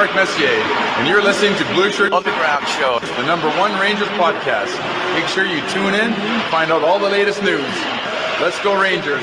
Mark Messier, and you're listening to Blueshirt Underground Show, the number one Rangers podcast. Make sure you tune in find out all the latest news. Let's go, Rangers.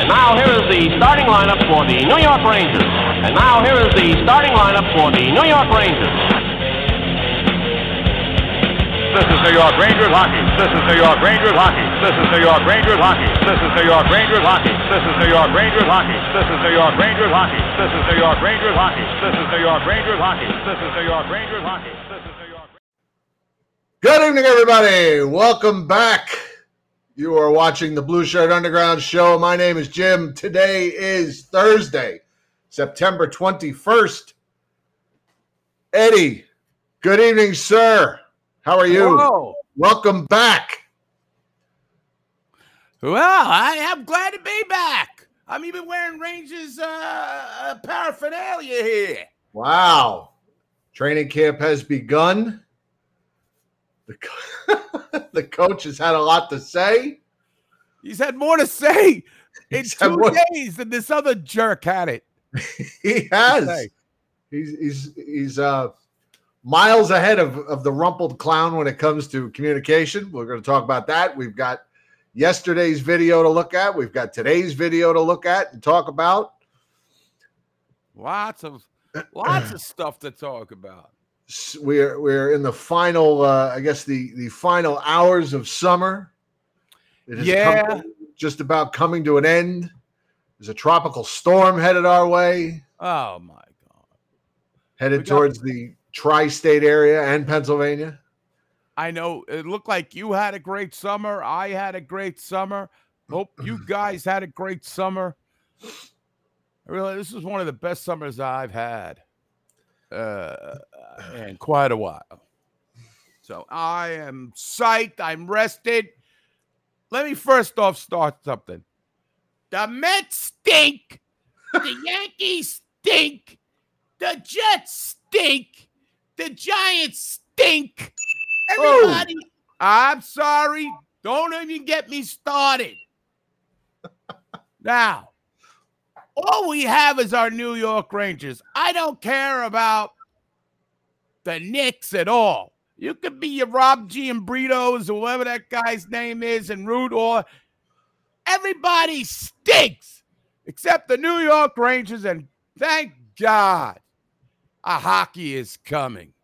And now here is the starting lineup for the New York Rangers. And now here is the starting lineup for the New York Rangers. This is New York Rangers hockey. This is New York Rangers hockey. This is New York Rangers hockey. This is New York Rangers hockey. This is New York Rangers hockey. This is New York Rangers hockey. This is New York Rangers hockey. This is New York Rangers hockey. This is New York Rangers hockey. This is New York. Good evening, everybody. Welcome back. You are watching the Blueshirt Underground show. My name is Jim. Today is Thursday, September 21st. Eddie, good evening, sir. How are you? Hello. Welcome back. Well, I am glad to be back. I'm even wearing Rangers uh, paraphernalia here. Wow. Training camp has begun. The, co- the coach has had a lot to say. He's had more to say in He's two more- days than this other jerk had it. He has. He's he's he's uh miles ahead of, of the rumpled clown when it comes to communication. We're going to talk about that. We've got yesterday's video to look at. We've got today's video to look at and talk about. Lots of lots of stuff to talk about. We're we're in the final, uh, I guess the the final hours of summer. It has Yeah. just about coming to an end. There's a tropical storm headed our way, Oh my god. headed got- towards the tri-state area and Pennsylvania. I know it looked like you had a great summer. I had a great summer. Hope you guys had a great summer. I really, this is one of the best summers I've had uh, in quite a while. So I am psyched. I'm rested. Let me first off start something. The Mets stink. The Yankees stink. The Jets stink. The Giants stink. Everybody, I'm sorry. Don't even get me started. now, all we have is our New York Rangers. I don't care about the Knicks at all. You could be your Rob Giambritos or whatever that guy's name is and root or everybody stinks except the New York Rangers. And thank God a hockey is coming.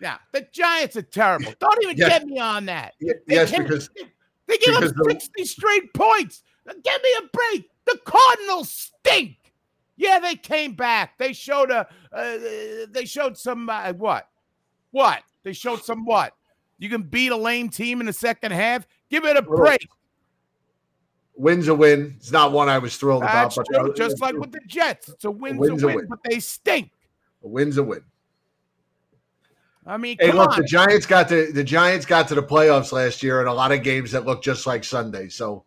Now, the Giants are terrible. Don't even Yes. get me on that. Y- They yes, because they give up because the- 60 straight points. Give me a break. The Cardinals stink. Yeah, they came back. They showed a. Uh, they showed some uh, what? What? They showed some what? You can beat a lame team in the second half. Give it a break. win's a win. It's not one I was thrilled That's about, but true. uh, Just like with the Jets, it's a win's, win's a a win, win. but they stink. a win's a win. I mean, Hey, come look, on. the Giants got to the Giants got to the playoffs last year in a lot of games that looked just like Sunday. So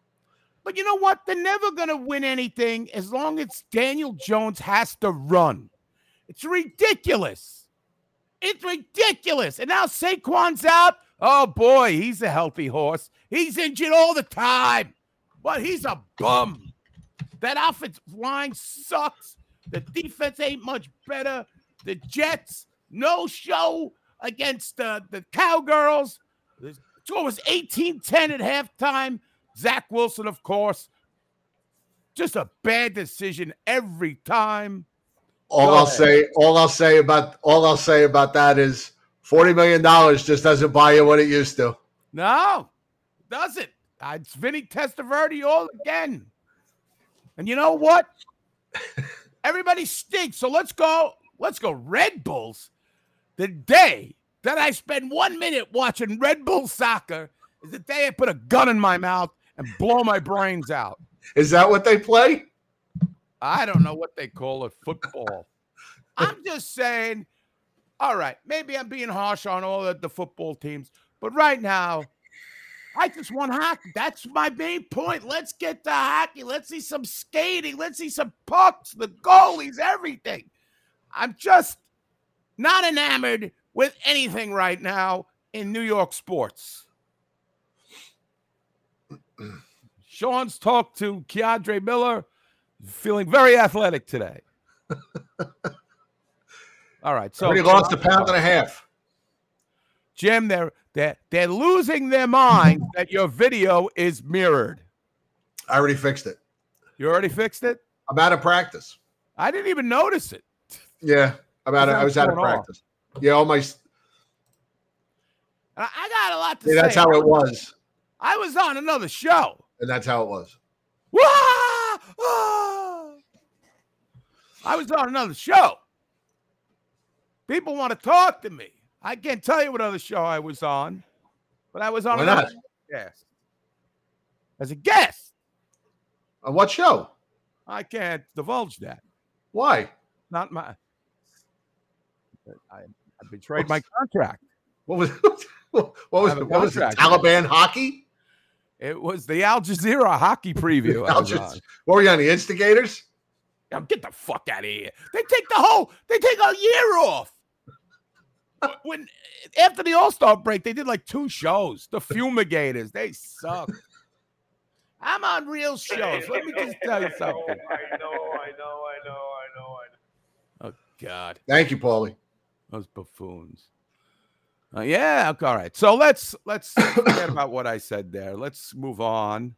But you know what? They're never going to win anything as long as Daniel Jones has to run. It's ridiculous. It's ridiculous. And now Saquon's out. Oh boy, he's a healthy horse. He's injured all the time, but he's a bum. That offensive line sucks. The defense ain't much better. The Jets, no show against the, the Cowgirls. The score was 18-10 at halftime. Zach Wilson, of course, just a bad decision every time. All I'll say, all I'll say about all I'll say about that is forty million dollars just doesn't buy you what it used to. No, does it? Uh, It's Vinny Testaverde all again. And you know what? Everybody stinks. So let's go. Let's go. Red Bulls. The day that I spend one minute watching Red Bull soccer is the day I put a gun in my mouth and blow my brains out. Is that what they play? I don't know what they call it, football. I'm just saying, all right, maybe I'm being harsh on all of the football teams, but right now, I just want hockey. That's my main point. Let's get to hockey. Let's see some skating. Let's see some pucks, the goalies, everything. I'm just not enamored with anything right now in New York sports. Sean's talked to K'Andre Miller, feeling very athletic today. All right, so he lost a pound and a half. Jim, they're they're they're losing their mind that your video is mirrored. I already fixed it. You already fixed it. I'm out of practice. I didn't even notice it. Yeah, I'm out of, I was out of practice. Yeah, all my. I I got a lot to Yeah, say. that's how it was, I was on another show. and that's how it was. I was on another show. People want to talk to me. I can't tell you what other show I was on, but I was on Why another not? guest. As a guest, On what show? I can't divulge that. Why? Not my. I, I betrayed my contract. What was? What was? I have a What was it? Taliban hockey? It was the Al Jazeera hockey preview. Al was Jaz- What were you on? The instigators? Now get the fuck out of here. They take the whole, they take a year off. When after the All Star break, they did like two shows. The Fumigators, they suck. I'm on real shows. Let me just tell you something. I know, I know, I know, I know, I know. Oh God, Thank you, Paulie. those buffoons. Uh, yeah, all right. So let's let's forget about what I said there. Let's move on.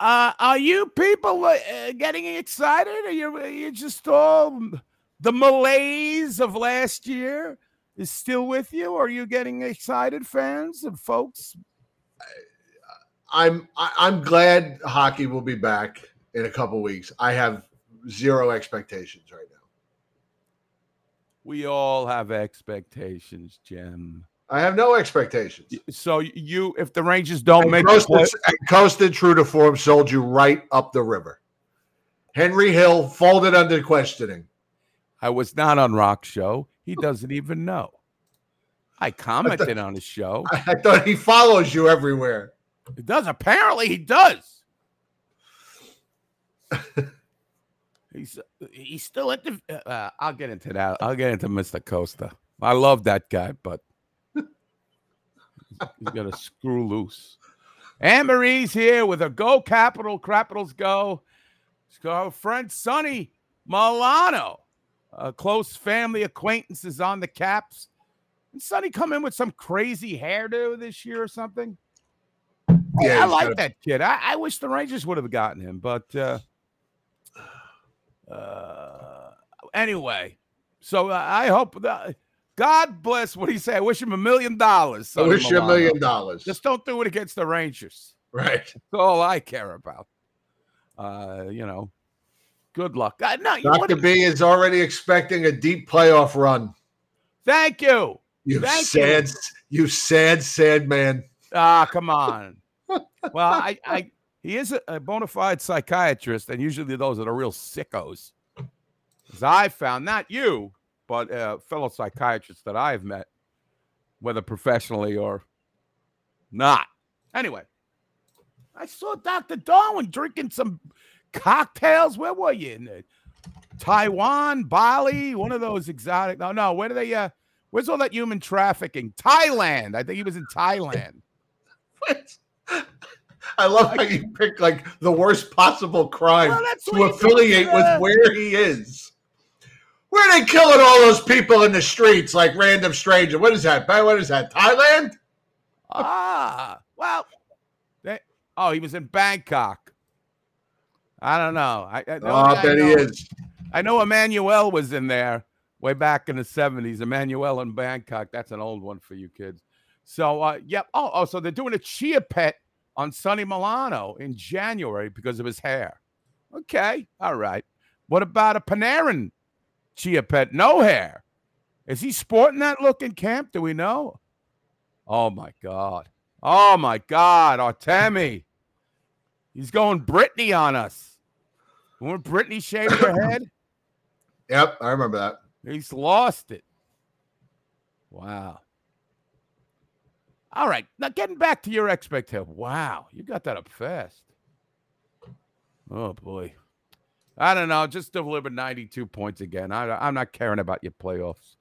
Uh, are you people uh, getting excited? Are you, are you just all the malaise of last year is still with you? Are you getting excited, fans and folks? I'm I, I'm glad hockey will be back in a couple weeks. I have zero expectations right now. We all have expectations, Jim. I have no expectations. So you, if the Rangers don't And make the play, coasted, and coasted true to form, sold you right up the river. Henry Hill folded under questioning. I was not on Rock Show. He doesn't even know. I commented on his show. I, I thought he follows you everywhere. He does. Apparently, he does. he's he's still at the. Uh, I'll get into that. I'll get into Mr. Costa. I love that guy, but he's got to screw loose. Anne Marie's here with a Go Capital. Capitals go. Her friend Sonny Milano. A close family acquaintances on the Caps. And Sonny come in with some crazy hairdo this year or something. Yeah, I like that kid. I, I wish the Rangers would have gotten him, but uh, uh, anyway. So I hope that God bless. What you say? I wish him a million dollars. I wish you a million dollars. Just don't do it against the Rangers. Right. That's all I care about. Uh, you know, good luck. Uh, no, you Dr. B is already expecting a deep playoff run. Thank you. You Thank you. sad, you sad, sad man. Ah, come on. well, I, I, he is a, a bona fide psychiatrist, and usually those are the real sickos. As I found, not you, but uh, fellow psychiatrists that I've met, whether professionally or not. Anyway, I saw Dr. Darwin drinking some cocktails. Where were you? In uh, Taiwan, Bali, one of those exotic. No, no. Where do they? Uh, where's all that human trafficking? Thailand. I think he was in Thailand. I love how you pick like the worst possible crime Well, to affiliate with where he is. Where are they killing all those people in the streets like random stranger? What is that? What is that? Thailand? Ah, well, they, oh, he was in Bangkok. I don't know. I, I, Oh, I I bet he know- is. I know Emmanuel was in there way back in the 70s. Emmanuel in Bangkok. That's an old one for you kids. So, uh, yep. Oh, oh, so they're doing a chia pet on Sonny Milano in January because of his hair. Okay. All right. What about a Panarin chia pet? No hair. Is he sporting that look in camp? Do we know? Oh, my God. Oh, my God. Artemi. He's going Britney on us. When Britney shaved her head? Yep, I remember that. He's lost it. Wow. All right. Now getting back to your expectation. Wow, you got that up fast. Oh boy. I don't know. Just delivered 92 points again. I, I'm not caring about your playoffs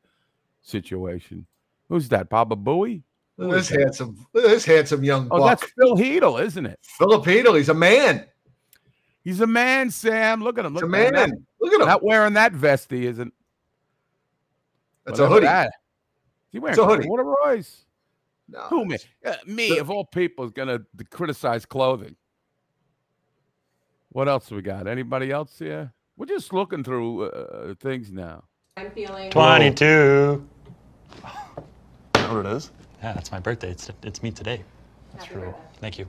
situation. Who's that? Baba Booey? Look this handsome, this handsome young Oh, buck. that's Phil Heedle, isn't it? Filipino. He's a man. He's a man, Sam. Look at him. He's Look a at him. man. Look at him. Not wearing that vest, he isn't. That's a hoodie. that- Is he wearing It's a hoodie. corduroys? No, Who me? Uh, me, the- of all people, is gonna criticize clothing. What else we got? Anybody else here? We're just looking through uh, things now. I'm feeling 22. know what it is? Yeah, that's my birthday. It's, it's me today. Happy birthday. Thank you.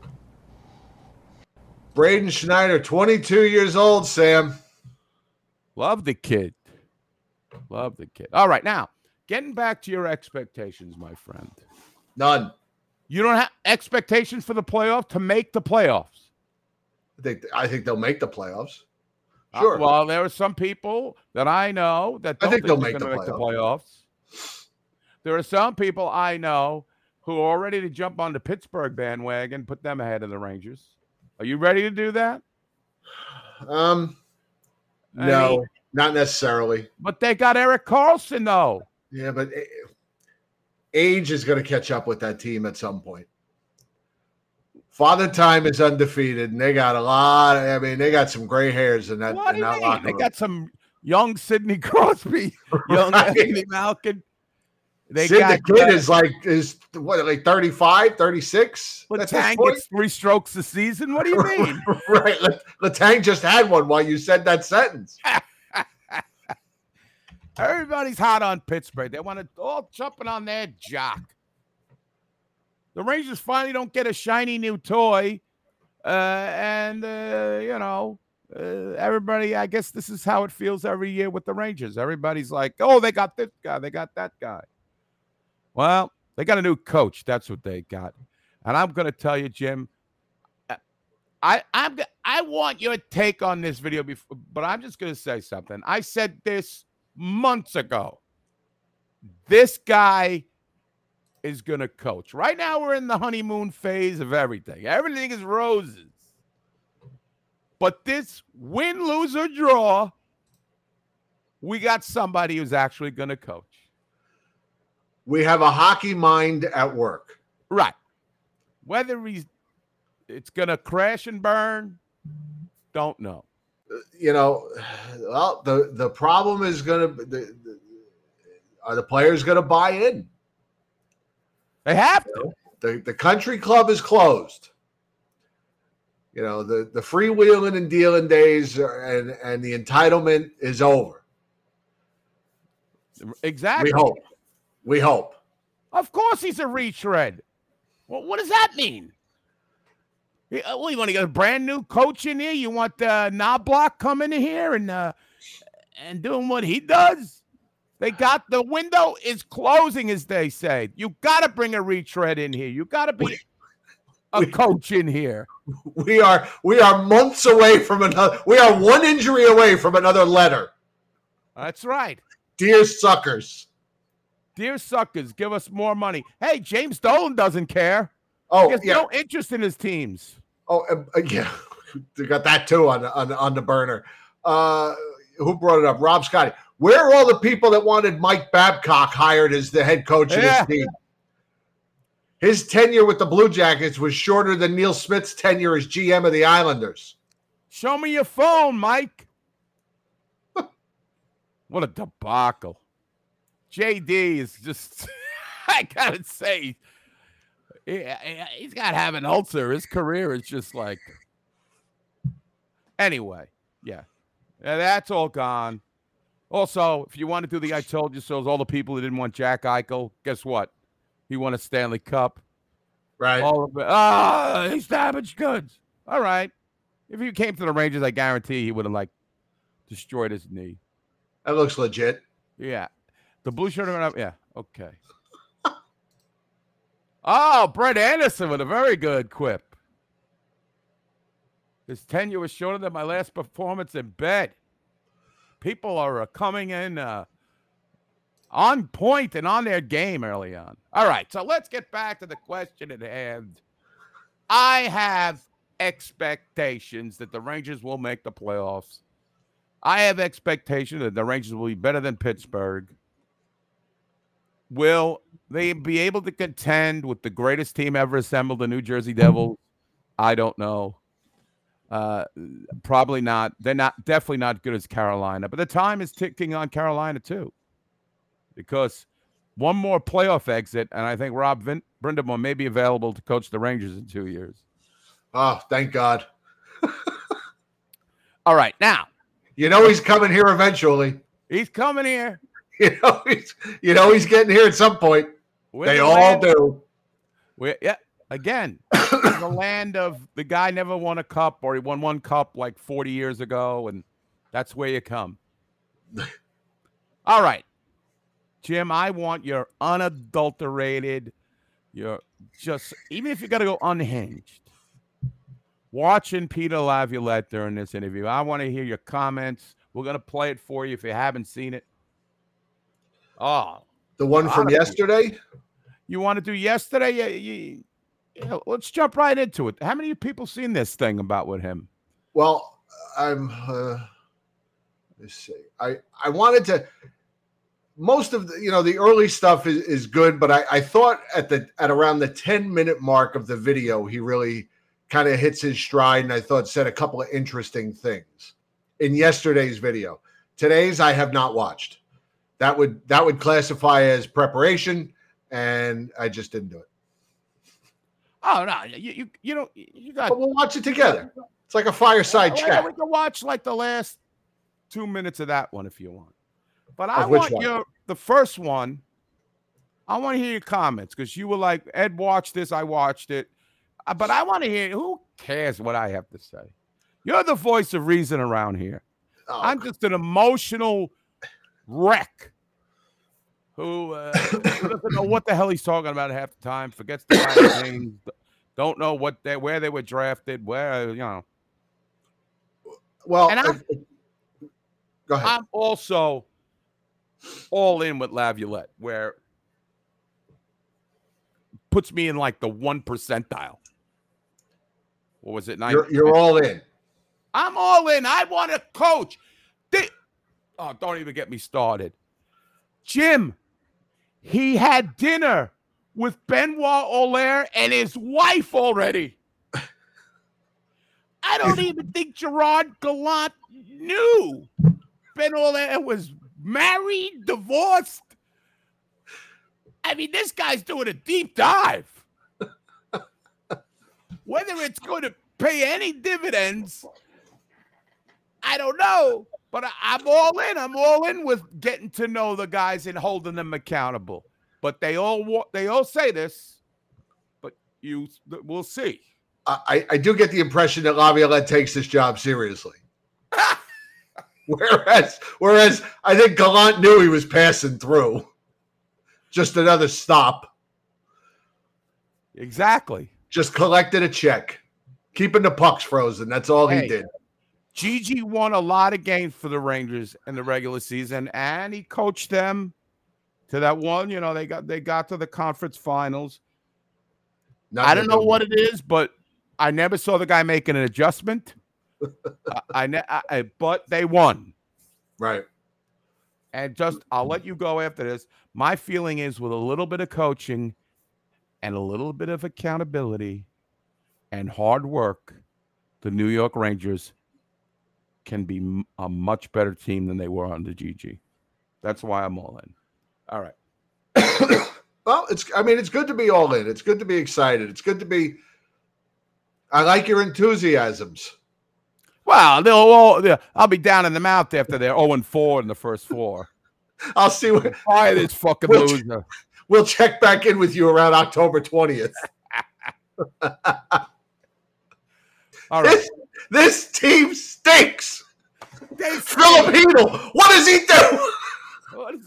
Braden Schneider, 22 years old, Sam. Love the kid. Love the kid. All right, now getting back to your expectations, my friend. None. You don't have expectations for the playoff to make the playoffs. I think I think they'll make the playoffs. Uh, Sure. well, there are some people that I know that I don't think they'll they're make the gonna the playoffs. There are some people I know who are ready to jump on the Pittsburgh bandwagon, put them ahead of the Rangers. Are you ready to do that? Um, I no, mean- not necessarily. But they got Erik Karlsson though. Yeah, but eh, age is going to catch up with that team at some point. Father Time is undefeated, and they got a lot. Of, I mean, they got some gray hairs in that, What in that locker They got some young Sidney Crosby, young Right. Anthony Malkin. They Sid got the kid uh, is like is what like 35, 36? That's his gets three strokes a season. What do you mean? right. Letang just had one while you said that sentence. Everybody's hot on Pittsburgh. They want to all jumping on their jock. The Rangers finally don't get a shiny new toy, uh, and uh, you know, uh, everybody. I guess this is how it feels every year with the Rangers. Everybody's like, "Oh, they got this guy, they got that guy." Well, they got a new coach. That's what they got, and I'm going to tell you, Jim. uh, I I'm I want your take on this video before, but I'm just going to say something. I said this months ago. This guy is going to coach. Right now, we're in the honeymoon phase of everything. Everything is roses. But this win, lose, or draw, we got somebody who's actually going to coach. We have a hockey mind at work. Right. Whether he's it's going to crash and burn, don't know. You know, well, the the problem is going to the, the, are the players going to buy in? They have to. The the country club is closed. You know, the the freewheeling and dealing days are, and and the entitlement is over. Exactly. We hope. We hope. Of course, he's a retread. Well, what does that mean? Uh, Well, you want to get a brand new coach in here? You want uh, Knoblauch coming in here and uh, and doing what he does? They got the window is closing, as they say. You got to bring a retread in here. You got to be a coach in here. We are we are months away from another. We are one injury away from another letter. That's right. Dear suckers. Dear suckers, give us more money. Hey, James Dolan doesn't care. Oh, he has yeah. no interest in his teams. Oh, uh, uh, yeah, they got that too on the- on on the burner. Uh, who brought it up? Rob Scotty. Where are all the people that wanted Mike Babcock hired as the head coach of his team? His tenure with the Blue Jackets was shorter than Neil Smith's tenure as GM of the Islanders. Show me your phone, Mike. What a debacle. JD is just, I gotta say, he, he's got to have an ulcer. His career is just like. Anyway, yeah. Yeah, that's all gone. Also, if you want to do the I told you so's, all the people who didn't want Jack Eichel, guess what? He won a Stanley Cup. Right. All of it. Ah, he's damaged goods. All right. If he came to the Rangers, I guarantee he would have like destroyed his knee. That looks legit. Yeah. The blue shirt yeah, okay. Oh, Brett Anderson with a very good quip. His tenure was shorter than my last performance in bed. People are uh, coming in uh, on point and on their game early on. All right, so let's get back to the question at hand. I have expectations that the Rangers will make the playoffs. I have expectation that the Rangers will be better than Pittsburgh. Will they be able to contend with the greatest team ever assembled, the New Jersey Devils? I don't know. Uh, probably not. They're not definitely not good as Carolina, but the time is ticking on Carolina too, because one more playoff exit, and I think Rob Vin- Brind'Amour may be available to coach the Rangers in two years. Oh, thank God. All right, now You know he's coming here eventually. he's coming here. You know he's you know he's getting here at some point. We're they the all do. Yeah, again, the land of the guy never won a cup or he won one cup like 40 years ago, and that's where you come. All right, Jim, I want your unadulterated, your just, even if you got to go unhinged, watching Peter Laviolette during this interview. I want to hear your comments. We're going to play it for you if you haven't seen it. Oh, The one from yesterday. you want to do yesterday? Yeah, you, yeah, let's jump right into it. How many people seen this thing about with him? Well, I'm. Uh, let's see. I I wanted to. Most of the you know the early stuff is, is good, but I, I thought at the at around the ten minute mark of the video he really kind of hits his stride, and I thought said a couple of interesting things in yesterday's video. Today's I have not watched. That would that would classify as preparation, and I just didn't do it. Oh no, you you you don't you got. But we'll watch it together. It's like a fireside yeah, chat. we can watch like the last two minutes of that one if you want. But I want one? your the first one. I want to hear your comments because you were like, Ed watched this, I watched it. Uh, But I want to hear who cares what I have to say. You're the voice of reason around here. Oh, I'm just an emotional wreck who, uh, who doesn't know what the hell he's talking about half the time, forgets the right names, don't know what they where they were drafted, where you know. well, and I'm- uh, go ahead. I'm also all in with Laviolette, where puts me in like the one percentile. What was it? Nine- you're, you're all in. I'm all in. I want to coach. Oh, don't even get me started. Jim, he had dinner with Benoit Allaire and his wife already. I don't even think Gerard Gallant knew Ben Allaire was married, divorced. I mean, this guy's doing a deep dive. Whether it's going to pay any dividends, I don't know. But I'm all in. I'm all in with getting to know the guys and holding them accountable. But they all they all say this. But you, we'll see. I, I do get the impression that Laviolette takes this job seriously. whereas, whereas I think Gallant knew he was passing through. Just another stop. Exactly. Just collected a check, keeping the pucks frozen. That's all Hey. he did. Gigi won a lot of games for the Rangers in the regular season, and he coached them to that one. You know, they got they got to the conference finals. Not I don't know what it is, but I never saw the guy making an adjustment. I, I, I, but they won. Right. And just I'll let you go after this. My feeling is with a little bit of coaching and a little bit of accountability and hard work, the New York Rangers can be a much better team than they were under GG. That's why I'm all in. All right. Well, it's I mean, it's good to be all in. It's good to be excited. It's good to be I like your enthusiasms. Well, they'll all. They'll, I'll be down in the mouth after they're 0 and 4 in the first four. I'll see what Fire this fucking We'll- loser. we'll check back in with you around October 20th. All right. This, this team stinks. They Filipino, what does he do?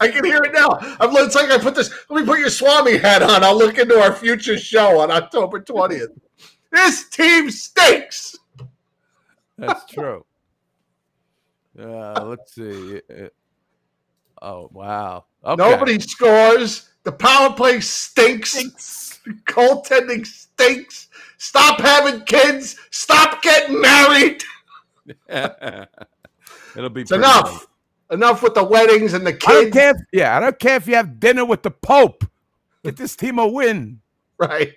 I can hear it now. I'm, it's like I put this. Let me put your Swami hat on. I'll look into our future show on October 20th. This team stinks. That's true. Uh, let's see. Uh, Oh wow. Okay. Nobody scores. The power play stinks. Goaltending stinks. Stop having kids. Stop getting married. It'll be It's pretty enough. Enough with the weddings and the I don't kids. care. If, yeah, I don't care if you have dinner with the Pope. Get this team a win. Right.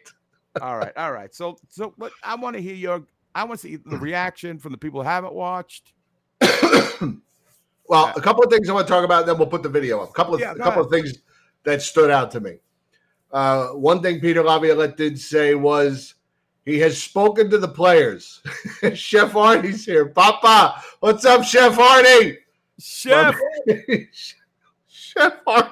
All right, all right. So, so but I want to hear your. I want to see the reaction from the people who haven't watched. Well, a couple of things I want to talk about, then we'll put the video up. A couple of Yeah, a go couple of things that stood out to me. Uh, one thing Peter Laviolette did say was he has spoken to the players. Chef Arnie's here. Papa, what's up, Chef Arnie? Chef, Chef Arnie.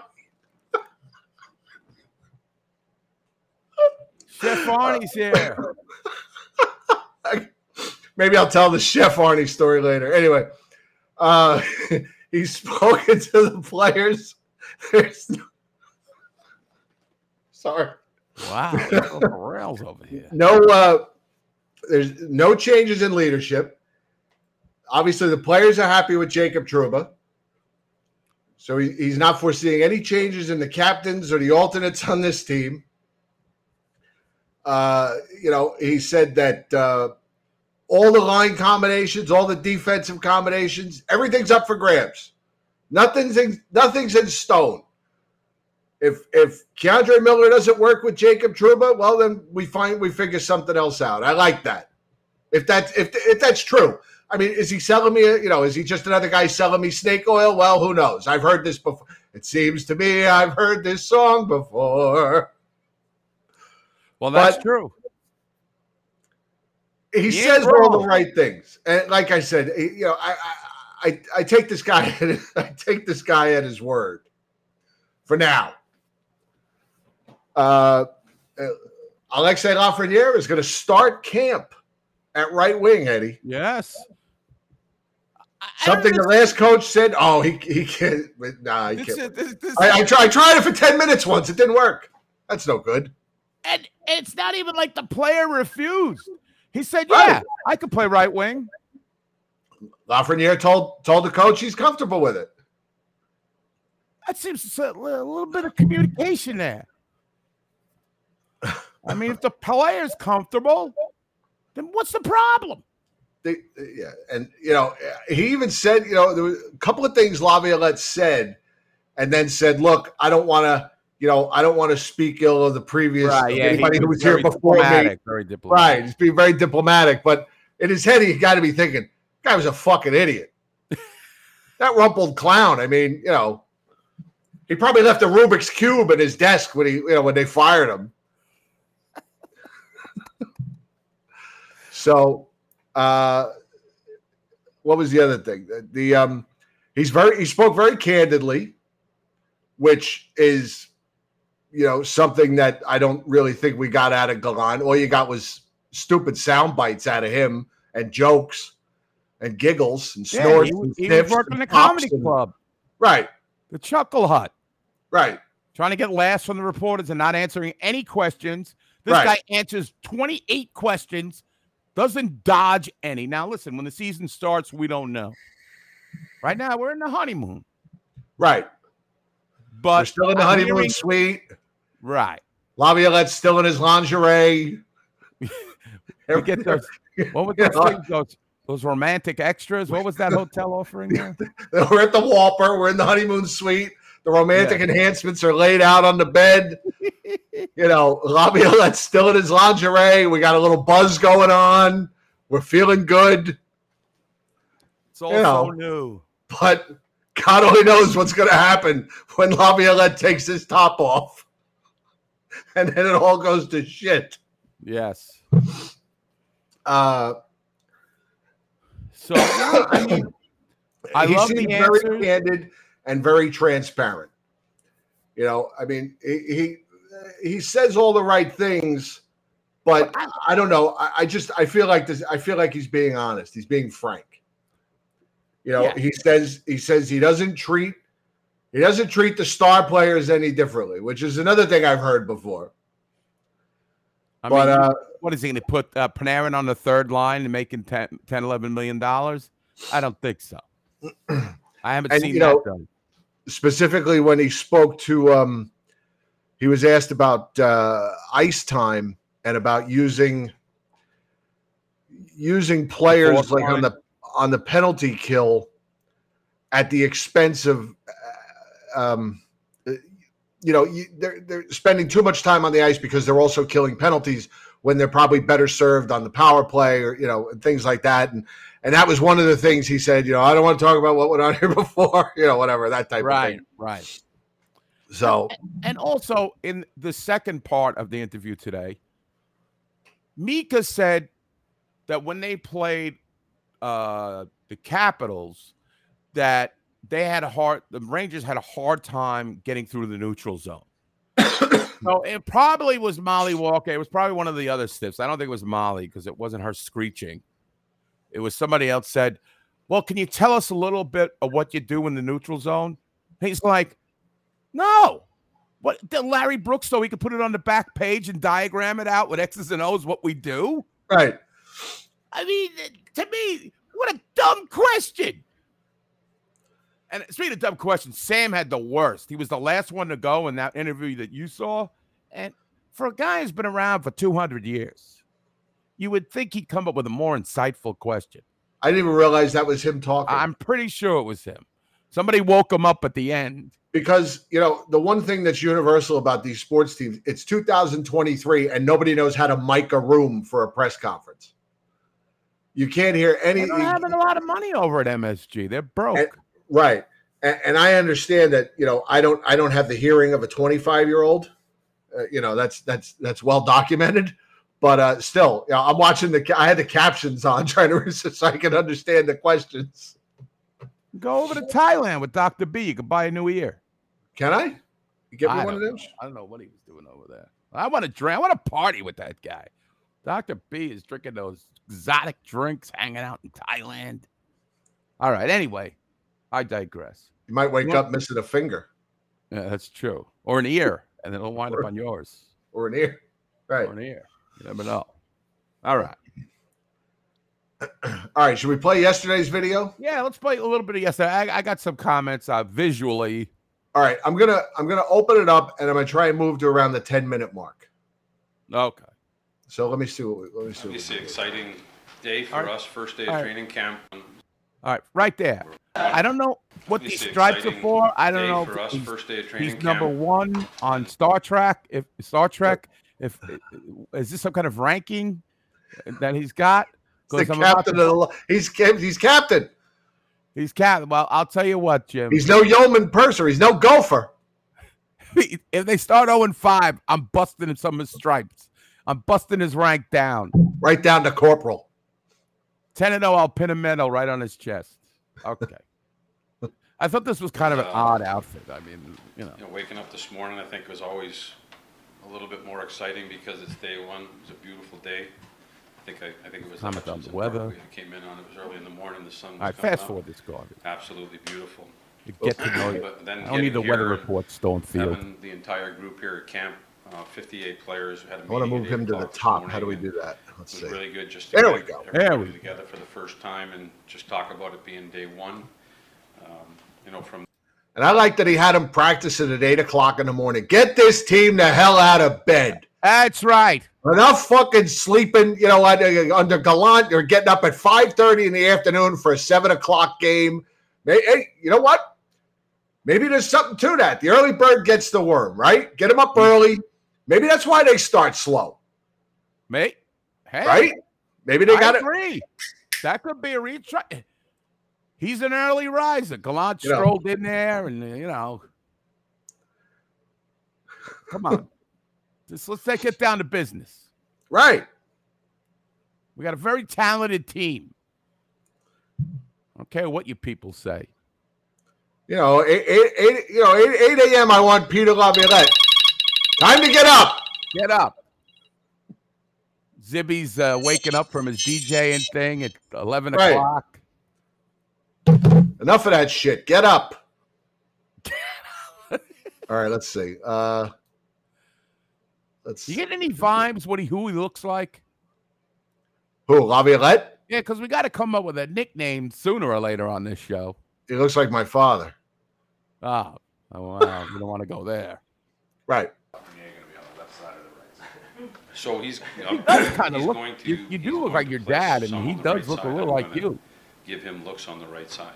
Chef Arnie's here. Maybe I'll tell the Chef Arnie story later. Anyway, uh, he's spoken to the players. There's no- Sorry. Wow, it's off the rails over here. no uh there's no changes in leadership. Obviously the players are happy with jacob trouba. So he, he's not foreseeing any changes in the captains or the alternates on this team. Uh you know he said that uh all the line combinations all the defensive combinations everything's up for grabs. Nothing's in, nothing's in stone if if K'Andre Miller doesn't work with Jacob Trouba, well then we find we figure something else out. I like that. If that's if if that's true, I mean, is he selling me? You know, is he just another guy selling me snake oil? Well, who knows? I've heard this before. It seems to me I've heard this song before. Well, that's But- true. He, He says all the right things, and like I said, you know, I I I, I take this guy I take this guy at his word for now. Uh, uh, Alexis Lafreniere is going to start camp at right wing, Eddie. Yes. Something the last coach said. Oh, he he can't. Nah, he This, can't. is- this, this, I, I, tried, I tried it for ten minutes once. It didn't work. That's no good. and it's not even like the player refused. He said, Right. "Yeah, I could play right wing." Lafreniere told told the coach he's comfortable with it. That seems a li- a little bit of communication there. I mean, if the player's comfortable, then what's the problem? They, yeah, and you know, he even said, you know, there was a couple of things Laviolette said, and then said, "Look, I don't want to, you know, I don't want to speak ill of the previous of anybody who was here before me." Very diplomatic. Right, he's being very diplomatic, but in his head, he got to be thinking, "Guy was a fucking idiot." that rumpled clown. I mean, you know, he probably left a Rubik's cube in his desk when he, you know, when they fired him. So, uh, what was the other thing? The, um, he's very he spoke very candidly, which is, you know, something that I don't really think we got out of Gallant. All you got was stupid sound bites out of him and jokes and giggles and Yeah, snorts. he, and he was working the comedy and- club, Right, the Chuckle Hut, right. trying to get laughs from the reporters and not answering any questions. This Right. guy answers 28 questions, doesn't dodge any. Now, listen, when the season starts, we don't know. Right now, we're in the honeymoon, Right. but We're still in the I'm honeymoon hearing- suite. right. Laviolette's still in his lingerie. We get those. What were those things? Those, those romantic extras. What was that hotel offering there? We're at the Walper. We're in the honeymoon suite. The romantic enhancements are laid out on the bed. you know, Laviolette's still in his lingerie. We got a little buzz going on. We're feeling good. It's all You so new. But God only knows what's going to happen when Laviolette takes his top off, and then it all goes to shit. Yes. Uh, So I mean, I love the very answers. candid and very transparent. You know, I mean, he he, he says all the right things, but I, I don't know. I, I just I feel like this. I feel like he's being honest. He's being frank. You know, Yeah. he says he says he doesn't treat he doesn't treat the star players any differently, which is another thing I've heard before. I but mean, uh, what is he going to put uh, Panarin on the third line and making 10, 10 11 million dollars? I don't think so. I haven't And, seen you that done. Specifically when he spoke to um he was asked about uh ice time and about using using players like on the on the penalty kill at the expense of uh, um you know you, they're they're spending too much time on the ice because they're also killing penalties when they're probably better served on the power play or you know and things like that. And and that was one of the things he said you know I don't want to talk about what went on here before you know whatever that type of Right, thing right. so And also in the second part of the interview today, Mika said that when they played uh, the Capitals, that they had a hard the Rangers had a hard time getting through the neutral zone. so it probably was Mollie Walker. It was probably one of the other stiffs. I don't think it was Mollie because it wasn't her screeching. It was somebody else said, Well, can you tell us a little bit of what you do in the neutral zone? And he's like, No. What did Larry Brooks so he could put it on the back page and diagram it out with X's and O's what we do? right I mean, eh, to me, what a dumb question. And speaking of dumb questions, Sam had the worst. He was the last one to go in that interview that you saw. And for a guy who's been around for 200 years, you would think he'd come up with a more insightful question. I didn't even realize that was him talking. I'm pretty sure it was him. Somebody woke him up at the end. because you know the one thing that's universal about these sports teams, it's 2023 and nobody knows how to mic a room for a press conference. You can't hear any They're having a lot of money over at MSG. They're broke. And- right. And, and I understand that you know I don't I don't have the hearing of a 25 year old. Uh, you know that's that's that's well documented. But uh, still, you know, I'm watching the. I had the captions on trying to so I can understand the questions. Go over to Thailand with Dr. B. You can buy a new ear. Can I? You get me I one of those? know. I don't know what he was doing over there. I want to drink. I want to party with that guy. Dr. B is drinking those exotic drinks, hanging out in Thailand. All right. Anyway, I digress. You might wake Well- up missing a finger Yeah, that's true. Or an ear, and it'll wind up on yours. or an ear. Right. Or an ear. You never know. All right. All right. Should we play yesterday's video? Yeah, let's play a little bit of yesterday. I, I got some comments uh, visually. All right. I'm gonna I'm gonna open it up and I'm gonna try and move to around the 10 minute mark. Okay. So let me see what we, let me see. Obviously, do. exciting day for All right. us. First day All of right. training camp. All right. Right there. I don't know what these stripes are for. I don't know. for if us. he's- First day of training He's number one on Star Trek. If Star Trek, if is this some kind of ranking that he's got? He's 'Cause the I'm captain to- of the he's he's captain. he's captain. Well, I'll tell you what, Jim. He's no yeoman purser. He's no gopher. if they start 0 and 5, I'm busting some of his stripes. I'm busting his rank down. Right down to corporal. 10 and 0, I'll pin a medal right on his chest. Okay. I thought this was kind of an Uh, odd outfit. I mean, you know. You know, waking up this morning, I think was always a little bit more exciting because it's day one. It was a beautiful day. I think I, I think it was Comment on Hutchinson the weather. Park we came in on. It was early in the morning. The sun. Was All right, coming fast up. forward this garbage. Absolutely beautiful. You get to know you. But then I don't need the getting weather here report, Stonefield. Having the entire group here at camp, uh, 58 players. We had a I want to meeting move at him to the o'clock this top. How do we morning, do that? Let's It see. really good just to There get we go. There everybody we- together for the first time and just talk about it being day one. Um, you know, from And I like that he had him practicing at eight o'clock in the morning. Get this team the hell out of bed. That's right. Enough fucking sleeping, you know, under, under Gallant. You're getting up at five thirty in the afternoon for a seven o'clock game. Hey, you know what? Maybe there's something to that. The early bird gets the worm, right? Get them up early. Maybe that's why they start slow, Mate. Hey. right? Maybe they got it. That could be a retry. He's an early riser. Gallant know- strolled in there, and you know, come on, just let's take it down to business. Right. We got a very talented team. I don't care what you people say. You know, eight, eight, eight, you know, 8, 8 a.m. I want Peter Laviolette. Time to get up. Get up. Zibby's uh, waking up from his DJing thing at 11 Right. o'clock. Enough of that shit. Get up. All right, let's see. Uh let's You get any vibes what he who he looks like? who Laviolette? Yeah, because we got to come up with a nickname sooner or later on this show. He looks like my father. Oh, oh wow, we don't want to go there. Right. So he's. He kind of he's look. going to- You, you do look going like your dad, and he does look a little like gonna you. Give him looks on the right side.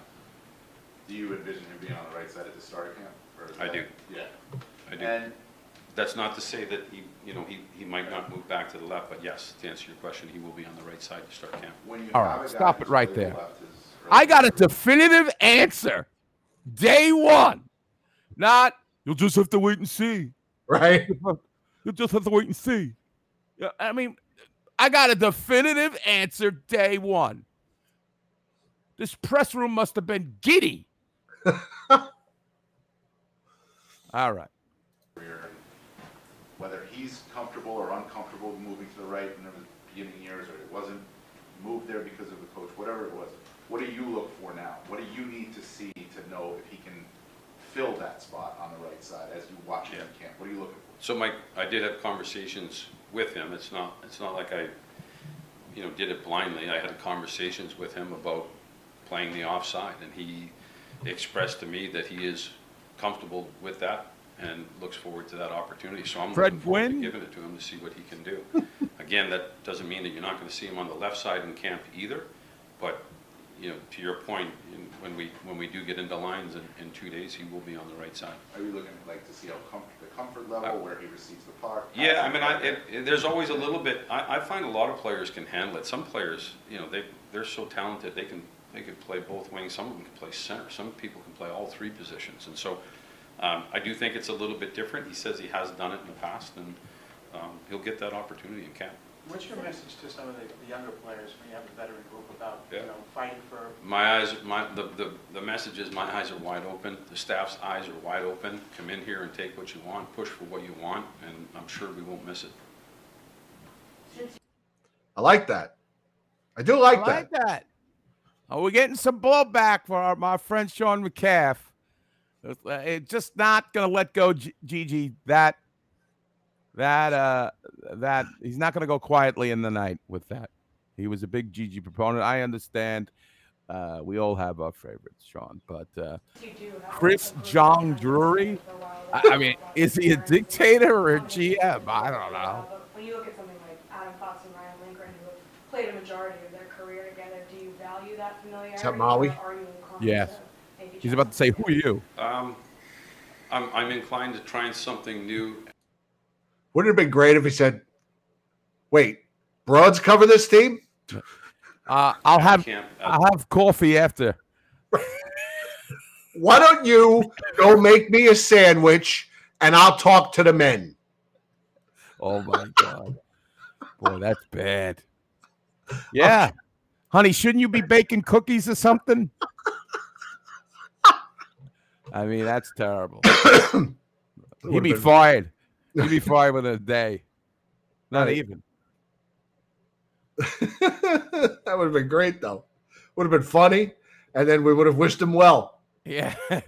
Do you envision him being on the right side at the start of camp? or is I that- do. Yeah. I do. And That's not to say that he, you know, he, he might not move back to the left, but yes, to answer your question, he will be on the right side to start camp. when you All have right, a guy stop who's it right clearly there. left his I got a definitive answer. Day one. Not you'll just have to wait and see. Right. You'll just have to wait and see. Yeah, I mean, I got a definitive answer day one. This press room must have been giddy. All right. whether he's comfortable or uncomfortable moving to the right in the beginning years, or it wasn't moved there because of the coach, whatever it was. What do you look for now? What do you need to see to know if he can fill that spot on the right side as you watch him in camp? What are you looking for? So Mike, I did have conversations with him. It's not, it's not like I, you know, did it blindly. I had conversations with him about playing the offside, and he expressed to me that he is comfortable with that and looks forward to that opportunity. So I'm Fred looking forward to Gwynn? giving it to him to see what he can do. Again, that doesn't mean that you're not going to see him on the left side in camp either, but, you know, to your point, in- when we, when we do get into lines in, in two days, he will be on the right side. Are you looking like to see how comfort, the comfort level, uh, where he receives the puck? Yeah, I mean, I, it, it- there's always a little bit, I, I find a lot of players can handle it. Some players, you know, they, they're so talented, they can, they could play both wings, some of them can play center, some people can play all three positions. And so, um, I do think it's a little bit different. He says he has done it in the past, and, um, he'll get that opportunity in camp. What's your message to some of the the younger players when you have a veteran group about, you know, fighting for, My eyes, my, the, the, the message is my eyes are wide open, the staff's eyes are wide open. Come in here and take what you want, push for what you want, and I'm sure we won't miss it. I like that. I do like I that. like that. Oh, we're getting some blowback for our, my friend Sean McCaff. It's, uh, just not going to let go, Gigi. That, that, uh, that he's not going to go quietly in the night with that. He was a big Gigi proponent. I understand. Uh, we all have our favorites, Sean, but uh, Chris John Drury. I, mean, is he a dictator or a GM? I don't know. When you look at something like Adam Fox and Ryan Lindgren, who played a majority of their career together, do you value that familiarity? that Maui? or Are you inclined Yes. He's about to say, "Who are you?" Um, I'm, I'm inclined to trying something new. Wouldn't it have been great if he said, "Wait, Broads cover this team"? Uh, I'll have Camp, I'll have coffee after. Why don't you go make me a sandwich and I'll talk to the men? Oh my god, boy, that's bad. Yeah, honey, shouldn't you be baking cookies or something? I mean, that's terrible. He'd be been- fired. He'd be fired within a day. Not even. that would have been great, though. Would have been funny, and then we would have wished him well. Yeah, him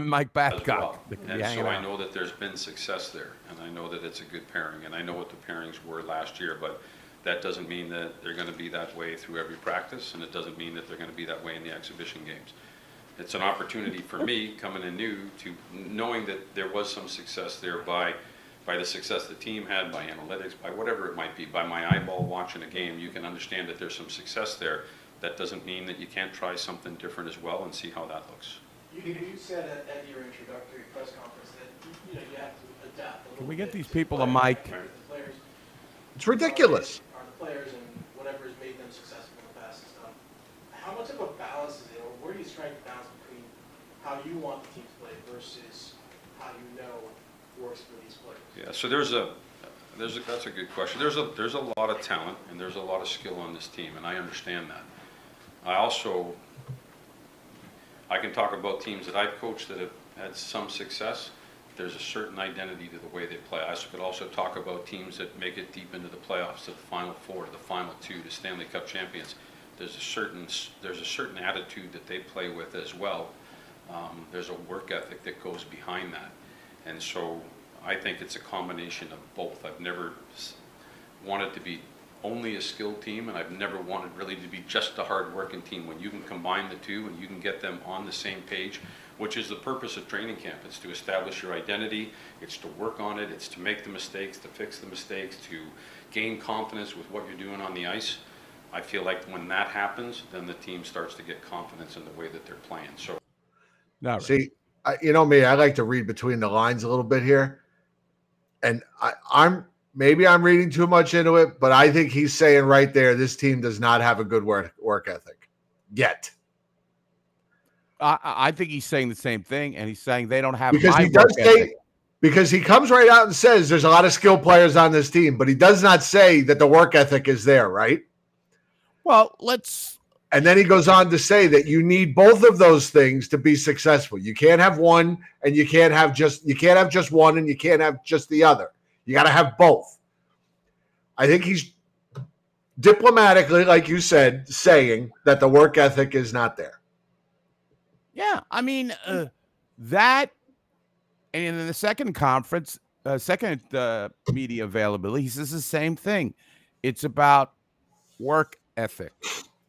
and Mike as Babcock. well. they could be And hanging so I out. know that there's been success there, and I know that it's a good pairing, and I know what the pairings were last year, but that doesn't mean that they're gonna be that way through every practice, and it doesn't mean that they're gonna be that way in the exhibition games. It's an opportunity for me, coming in new, to, knowing that there was some success there by, by the success the team had, by analytics, by whatever it might be, by my eyeball watching a game, you can understand that there's some success there. That doesn't mean that you can't try something different as well and see how that looks. You, you said at, at your introductory press conference that, you know, you have to adapt a little Can we get bit these people a players. mic? The It's ridiculous. Players and whatever has made them successful in the past and stuff. how much of a balance is it, or where do you strike the balance between how you want the team to play versus how you know works for these players? Yeah, so there's a, there's a, that's a good question. There's a, there's a lot of talent and there's a lot of skill on this team, and I understand that. I also, I can talk about teams that I've coached that have had some success. There's a certain identity to the way they play. I could also talk about teams that make it deep into the playoffs, to the Final Four, to the Final Two, to Stanley Cup champions. There's a certain, there's a certain attitude that they play with as well. Um, There's a work ethic that goes behind that. And so I think it's a combination of both. I've never wanted to be only a skilled team, and I've never wanted really to be just a hard-working team. When you can combine the two and you can get them on the same page, which is the purpose of training camp, it's to establish your identity, it's to work on it, it's to make the mistakes, to fix the mistakes, to gain confidence with what you're doing on the ice. I feel like when that happens, then the team starts to get confidence in the way that they're playing. So No, See, I, you know me, I like to read between the lines a little bit here. And I, I'm maybe I'm reading too much into it, but I think he's saying right there this team does not have a good work work ethic yet. I, I I think he's saying the same thing, and he's saying they don't have Because my he does work say because he comes right out and says there's a lot of skilled players on this team, but he does not say that the work ethic is there, right? Well, let's And then he goes on to say that you need both of those things to be successful. You can't have one and you can't have just you can't have just one and you can't have just the other. You got to have both. I think he's diplomatically like you said saying that the work ethic is not there. Yeah, I mean uh, that, and in the second conference, uh, second uh, media availability, he says the same thing. It's about work ethic.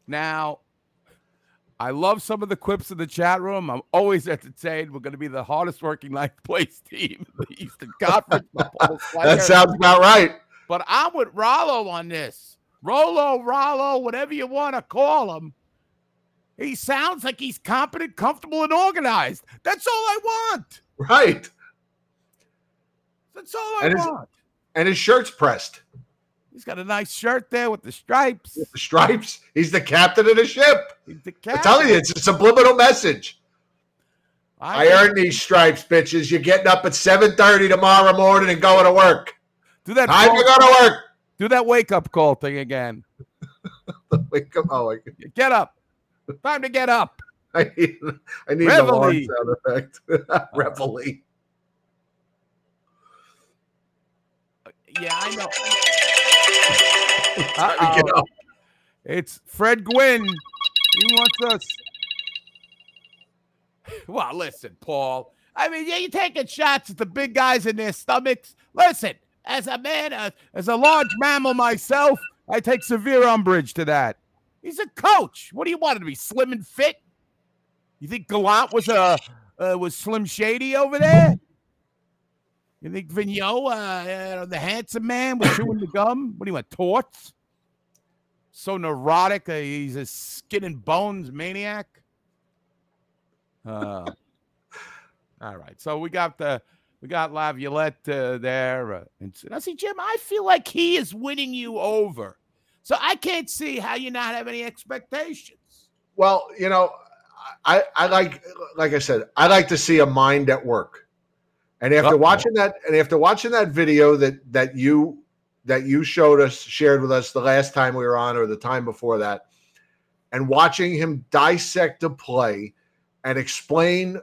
Now, I love some of the quips in the chat room. I'm always entertained. We're going to be the hardest working ninth place team in the Eastern Conference. by Paul Slater. That sounds about right. But I'm with Rollo on this. Rolo, Rollo, whatever you want to call him. He sounds like he's competent, comfortable, and organized. That's all I want. Right. That's all I And his, want. and his shirt's pressed. He's got a nice shirt there with the stripes. The stripes. He's the captain of the ship. He's the I'm telling you, captain. it's a subliminal message. I, think- earned these stripes, bitches. You're getting up at 7:30 tomorrow morning and going to work. Do that. Time to go to work. Do that wake up call thing again. Wake up. Oh, I, Get up. Time to get up. I need, I need the Reveille. sound effect. Reveille. Yeah, I know. Time to get up. It's Fred Gwynne. He wants us. Well, listen, Paul. I mean, yeah, you're taking shots at the big guys in their stomachs. Listen, as a man, uh, as a large mammal myself, I take severe umbrage to that. He's a coach. What do you want him to be slim and fit? You think Gallant was a uh, was Slim Shady over there? You think Vigneault, uh, uh, the handsome man, was chewing the gum? What do you want, torts? So neurotic, uh, he's a skin and bones maniac. Uh, all right, so we got the we got Laviolette uh, there. Uh, and now, see, Jim, I feel like he is winning you over, so I can't see how you not have any expectations. Well, you know, I, I like, like I said, I like to see a mind at work. And after Uh-oh. watching that, and after watching that video that that you that you showed us, shared with us the last time we were on, or the time before that, and watching him dissect a play and explain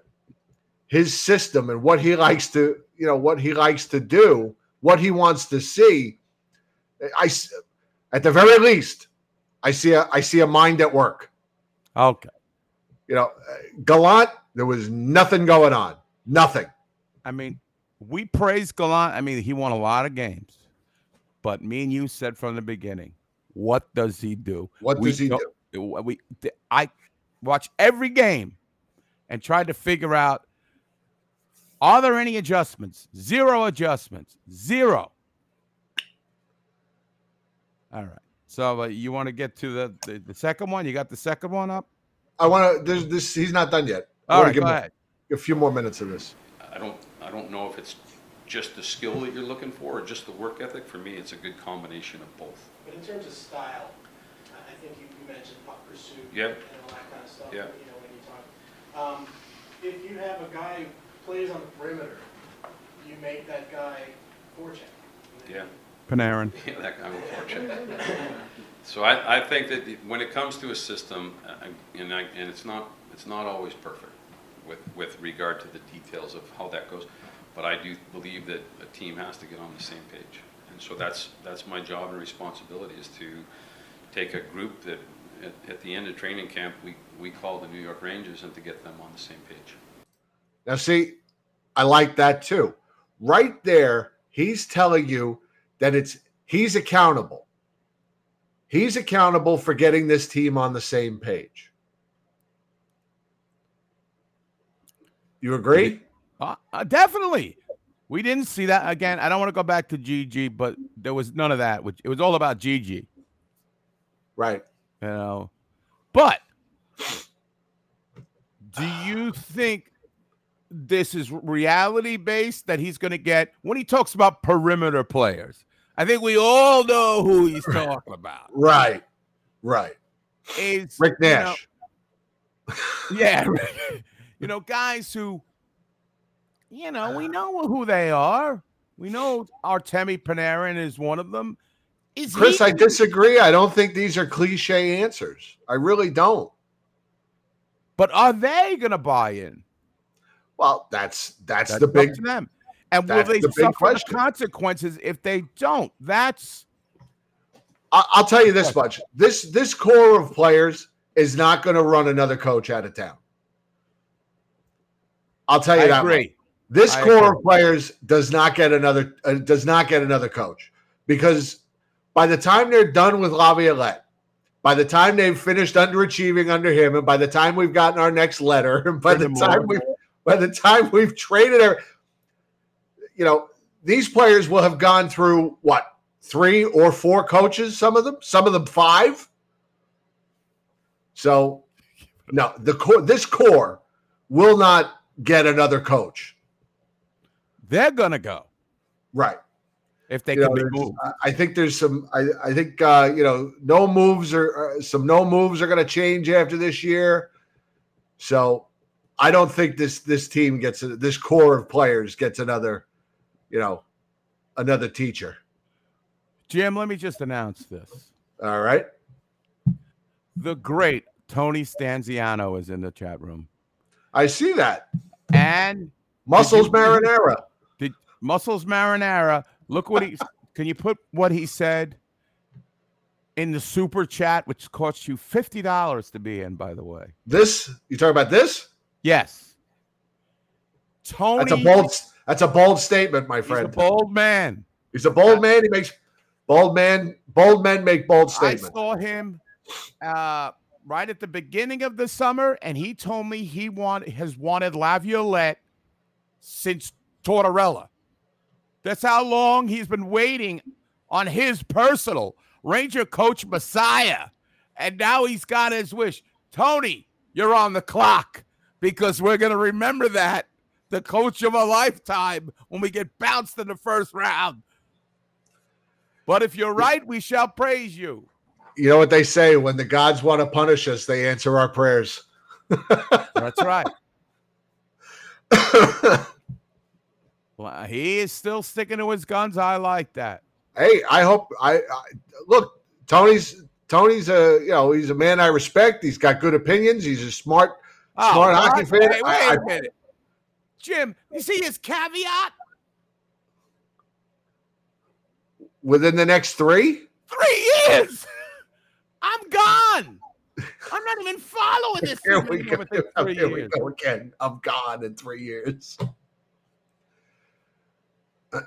his system and what he likes to, you know, what he likes to do, what he wants to see. I, at the very least, I see a I see a mind at work. Okay. You know, Gallant, there was nothing going on. Nothing. I mean, we praise Gallant. I mean, he won a lot of games, but me and you said from the beginning, what does he do? What We does he don't- We, I watch every game and tried to figure out are there any adjustments? Zero adjustments. Zero. All right. So uh, you want to get to the, the the second one? You got the second one up? I want to. There's this. He's not done yet. I All wanna give go him a- ahead. A few more minutes of this. I don't, I don't know if it's just the skill that you're looking for or just the work ethic. For me, it's a good combination of both. But in terms of style, I I think you you mentioned puck pursuit. Yep. And all that kind of stuff, Yep. you know, when you talk. Um, if you have a guy who plays on the perimeter, you make that guy forecheck. Yeah. Panarin. Yeah, that guy will fortune. So I, I think that it- when it comes to a system, uh, and I, and it's not, it's not always perfect with, with regard to the details of how that goes, but I do believe that a team has to get on the same page. And so that's, that's my job and responsibility is to take a group that, at, at the end of training camp, we, we call the New York Rangers and to get them on the same page. Now, see, I like that too. Right there, he's telling you that it's he's accountable. He's accountable for getting this team on the same page. You agree? Uh, uh, definitely. We didn't see that again. I don't want to go back to GG, but there was none of that. Which it was all about GG. Right. You know, but do you think this is reality based that he's going to get when he talks about perimeter players? I think we all know who he's talking about. Right. Right. Is Rick you know- Nash. yeah, you know, guys who, you know, we know who they are. We know Artemi Panarin is one of them. Is Chris, he, I disagree. I don't think these are cliche answers. I really don't. But are they going to buy in? Well, that's that's, That's the big to them. And will they the suffer the consequences if they don't? That's I'll tell you this much: this this core of players is not going to run another coach out of town. I'll tell you I that. much. agree. This I core agree. of players does not get another uh, does not get another coach because by the time they're done with Laviolette, by the time they've finished underachieving under him, and by the time we've gotten our next letter, and by the time we by the time we've traded, every- you know, these players will have gone through what three or four coaches. Some of them, some of them five. So, no, the core this core will not get another coach. they're going to go Right. if they You can know, be moved. I- think there's some. I, I think uh, you know, no moves are uh, some no moves are going to change after this year. So, I don't think this this team gets this core of players gets another, you know, another teacher. Jim, let me just announce this. All right. The great Tony Stanziano is in the chat room. I see that. And Muscles Did you- marinara. Did Muscles Marinara? Look what he can you put what he said in the super chat, which costs you fifty dollars to be in, by the way. This you talking about this? Yes. Tony That's a bold. That's a bold statement, my friend. he's a bold man. He's a bold man. He makes bold man. Bold men make bold statements. I saw him uh, right at the beginning of the summer, and he told me he want has wanted Laviolette since Tortorella. That's how long he's been waiting on his personal Ranger coach Messiah, and now he's got his wish. Tony, you're on the clock because we're going to remember that the coach of a lifetime when we get bounced in the first round. But if you're right, we shall praise you. You know what they say: when the gods want to punish us, they answer our prayers. That's right. Well, he is still sticking to his guns. I like that. hey, I hope I, I look. Tony's Tony's a you know he's a man I respect. He's got good opinions. He's a smart Oh, smart hockey fan. Wait, wait I- a minute. Jim, you see his caveat? within the next three. Three years. I'm gone. I'm not even following this Here we go. Here we years. go again. I'm gone in three years. Are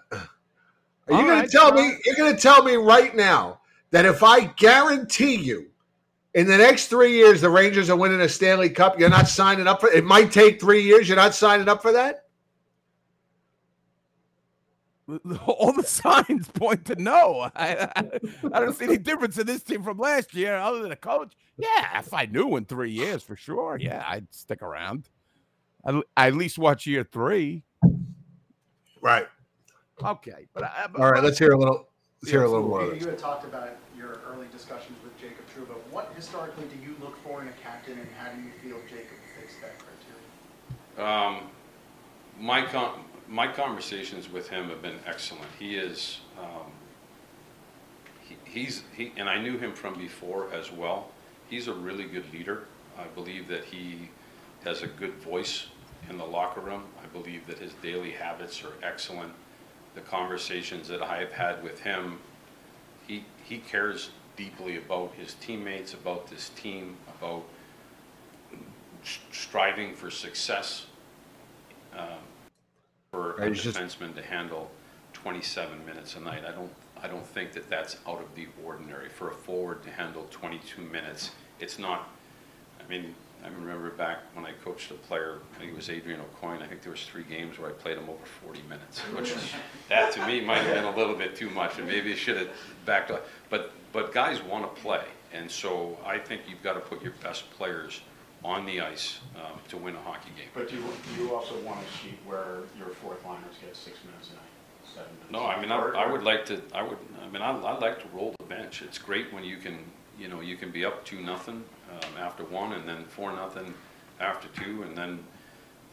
you All going right, to tell John. me? You're going to tell me right now that if I guarantee you, in the next three years, the Rangers are winning a Stanley Cup, you're not signing up for it. Might take three years. You're not signing up for that. All the signs point to no. I, I, I don't see any difference in this team from last year, other than a coach. Yeah, if I knew in three years for sure, yeah, I'd stick around. I I at least watch year three. Right. Okay, but I, All right. Let's hear a little. Let's hear a little more You you had talked about your early discussions with Jacob Trouba. What historically do you look for in a captain, and how do you feel Jacob fits that criteria? Um, my con- my conversations with him have been excellent. He is, um, he, he's, he, and I knew him from before as well. He's a really good leader. I believe that he has a good voice in the locker room. I believe that his daily habits are excellent. The conversations that I've had with him, he, he cares deeply about his teammates, about this team, about striving for success um, for a Right, just- defenseman to handle 27 minutes a night. I don't, I don't think that that's out of the ordinary. For a forward to handle 22 minutes, it's not, I mean, I remember back when I coached a player, I think it was Adrian Aucoin, I think there was three games where I played him over 40 minutes, which that to me might have been a little bit too much, and maybe I should have backed up. But, but guys want to play, and so I think you've got to put your best players on the ice um, to win a hockey game. But do you, do you also want a sheet where your fourth liners get six minutes a night, seven minutes? No, I mean, I, I would like to, I would, I mean, I, I'd like to roll the bench. It's great when you can, you know, you can be up two, nothing, um, after one, and then four, nothing after two, and then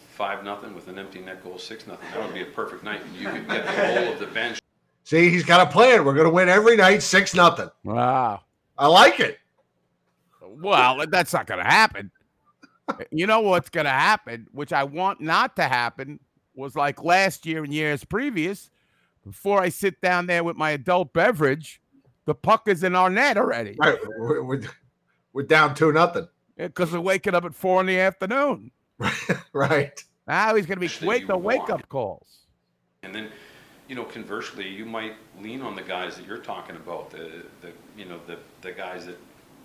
five, nothing with an empty net goal, six, nothing. That would be a perfect night, you could get the whole of the bench. See, he's got a plan. We're going to win every night, six nothing. Wow. I like it. Well, that's not going to happen. You know what's going to happen, which I want not to happen, was like last year and years previous. Before I sit down there with my adult beverage, the puck is in our net already. Right, we're, we're, we're down two nothing. Because we're waking up at four in the afternoon. right. Now he's going to be That wake you the wake up calls. And then, you know, conversely, you might lean on the guys that you're talking about, the, the, you know, the, the guys that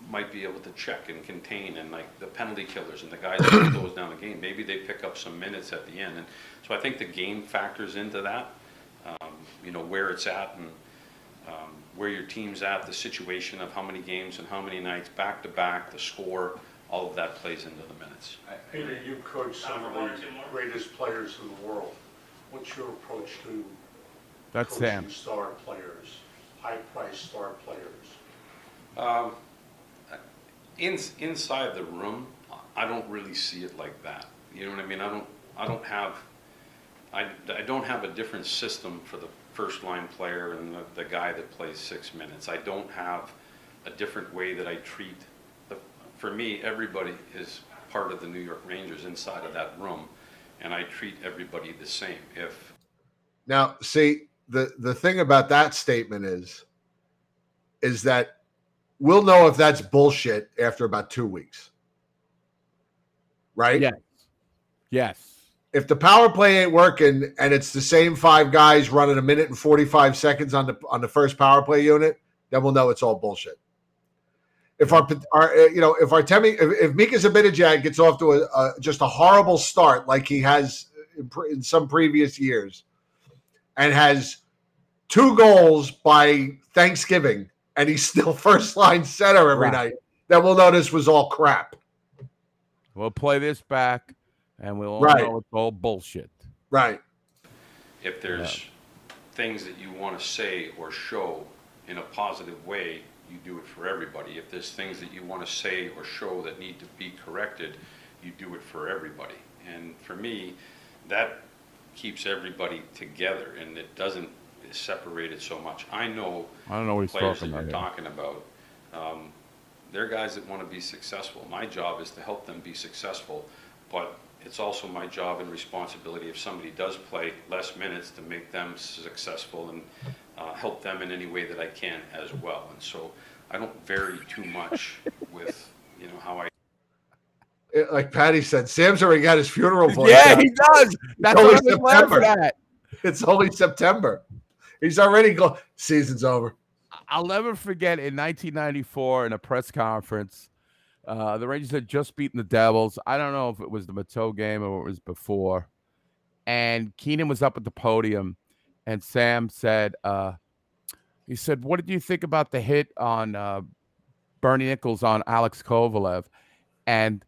might be able to check and contain and like the penalty killers and the guys that close down the game. Maybe they pick up some minutes at the end. And so I think the game factors into that, um, you know, where it's at and um, where your team's at, the situation of how many games and how many nights back to back, the score, all of that plays into the minutes. Peter, you coach some of the greatest players in the world. What's your approach to That's coaching Sam. star players, high-priced star players? Um, in, inside the room, I don't really see it like that. You know what I mean? I don't, I don't have, I, I don't have a different system for the first line player and the, the guy that plays six minutes. I don't have a different way that I treat, the, for me, everybody is part of the New York Rangers inside of that room, and I treat everybody the same. If, Now, see, the the thing about that statement is is that we'll know if that's bullshit after about 2 weeks. Right? Yes. Yes. If the power play ain't working and it's the same five guys running a minute and 45 seconds on the on the first power play unit, then we'll know it's all bullshit. If our, our uh, you know, if Artemi, if, if Mika Zibanejad gets off to a, a just a horrible start like he has in, in some previous years, and has two goals by Thanksgiving, and he's still first line center every Right. night, then we'll know this was all crap. We'll play this back, and we'll all Right. know it's all bullshit. Right. if there's things that you want to say or show in a positive way, you do it for everybody. If there's things that you want to say or show that need to be corrected, you do it for everybody. And for me, that keeps everybody together and it doesn't separate it so much. I know I don't know what he's players talking that you're about talking about. Um, they're guys that want to be successful. My job is to help them be successful, but it's also my job and responsibility if somebody does play less minutes to make them successful and uh, help them in any way that I can as well. And so I don't vary too much with, you know, how I like Patty said, Sam's already got his funeral voice. Yeah, out. he does. It's That's only what I was. It's only September. He's already go. Season's over. I'll never forget in 1994 in a press conference, uh, the Rangers had just beaten the Devils. I don't know if it was the Matteau game or it was before. And Keenan was up at the podium, and Sam said, uh, he said, What did you think about the hit on uh, Bernie Nicholls on Alex Kovalev? And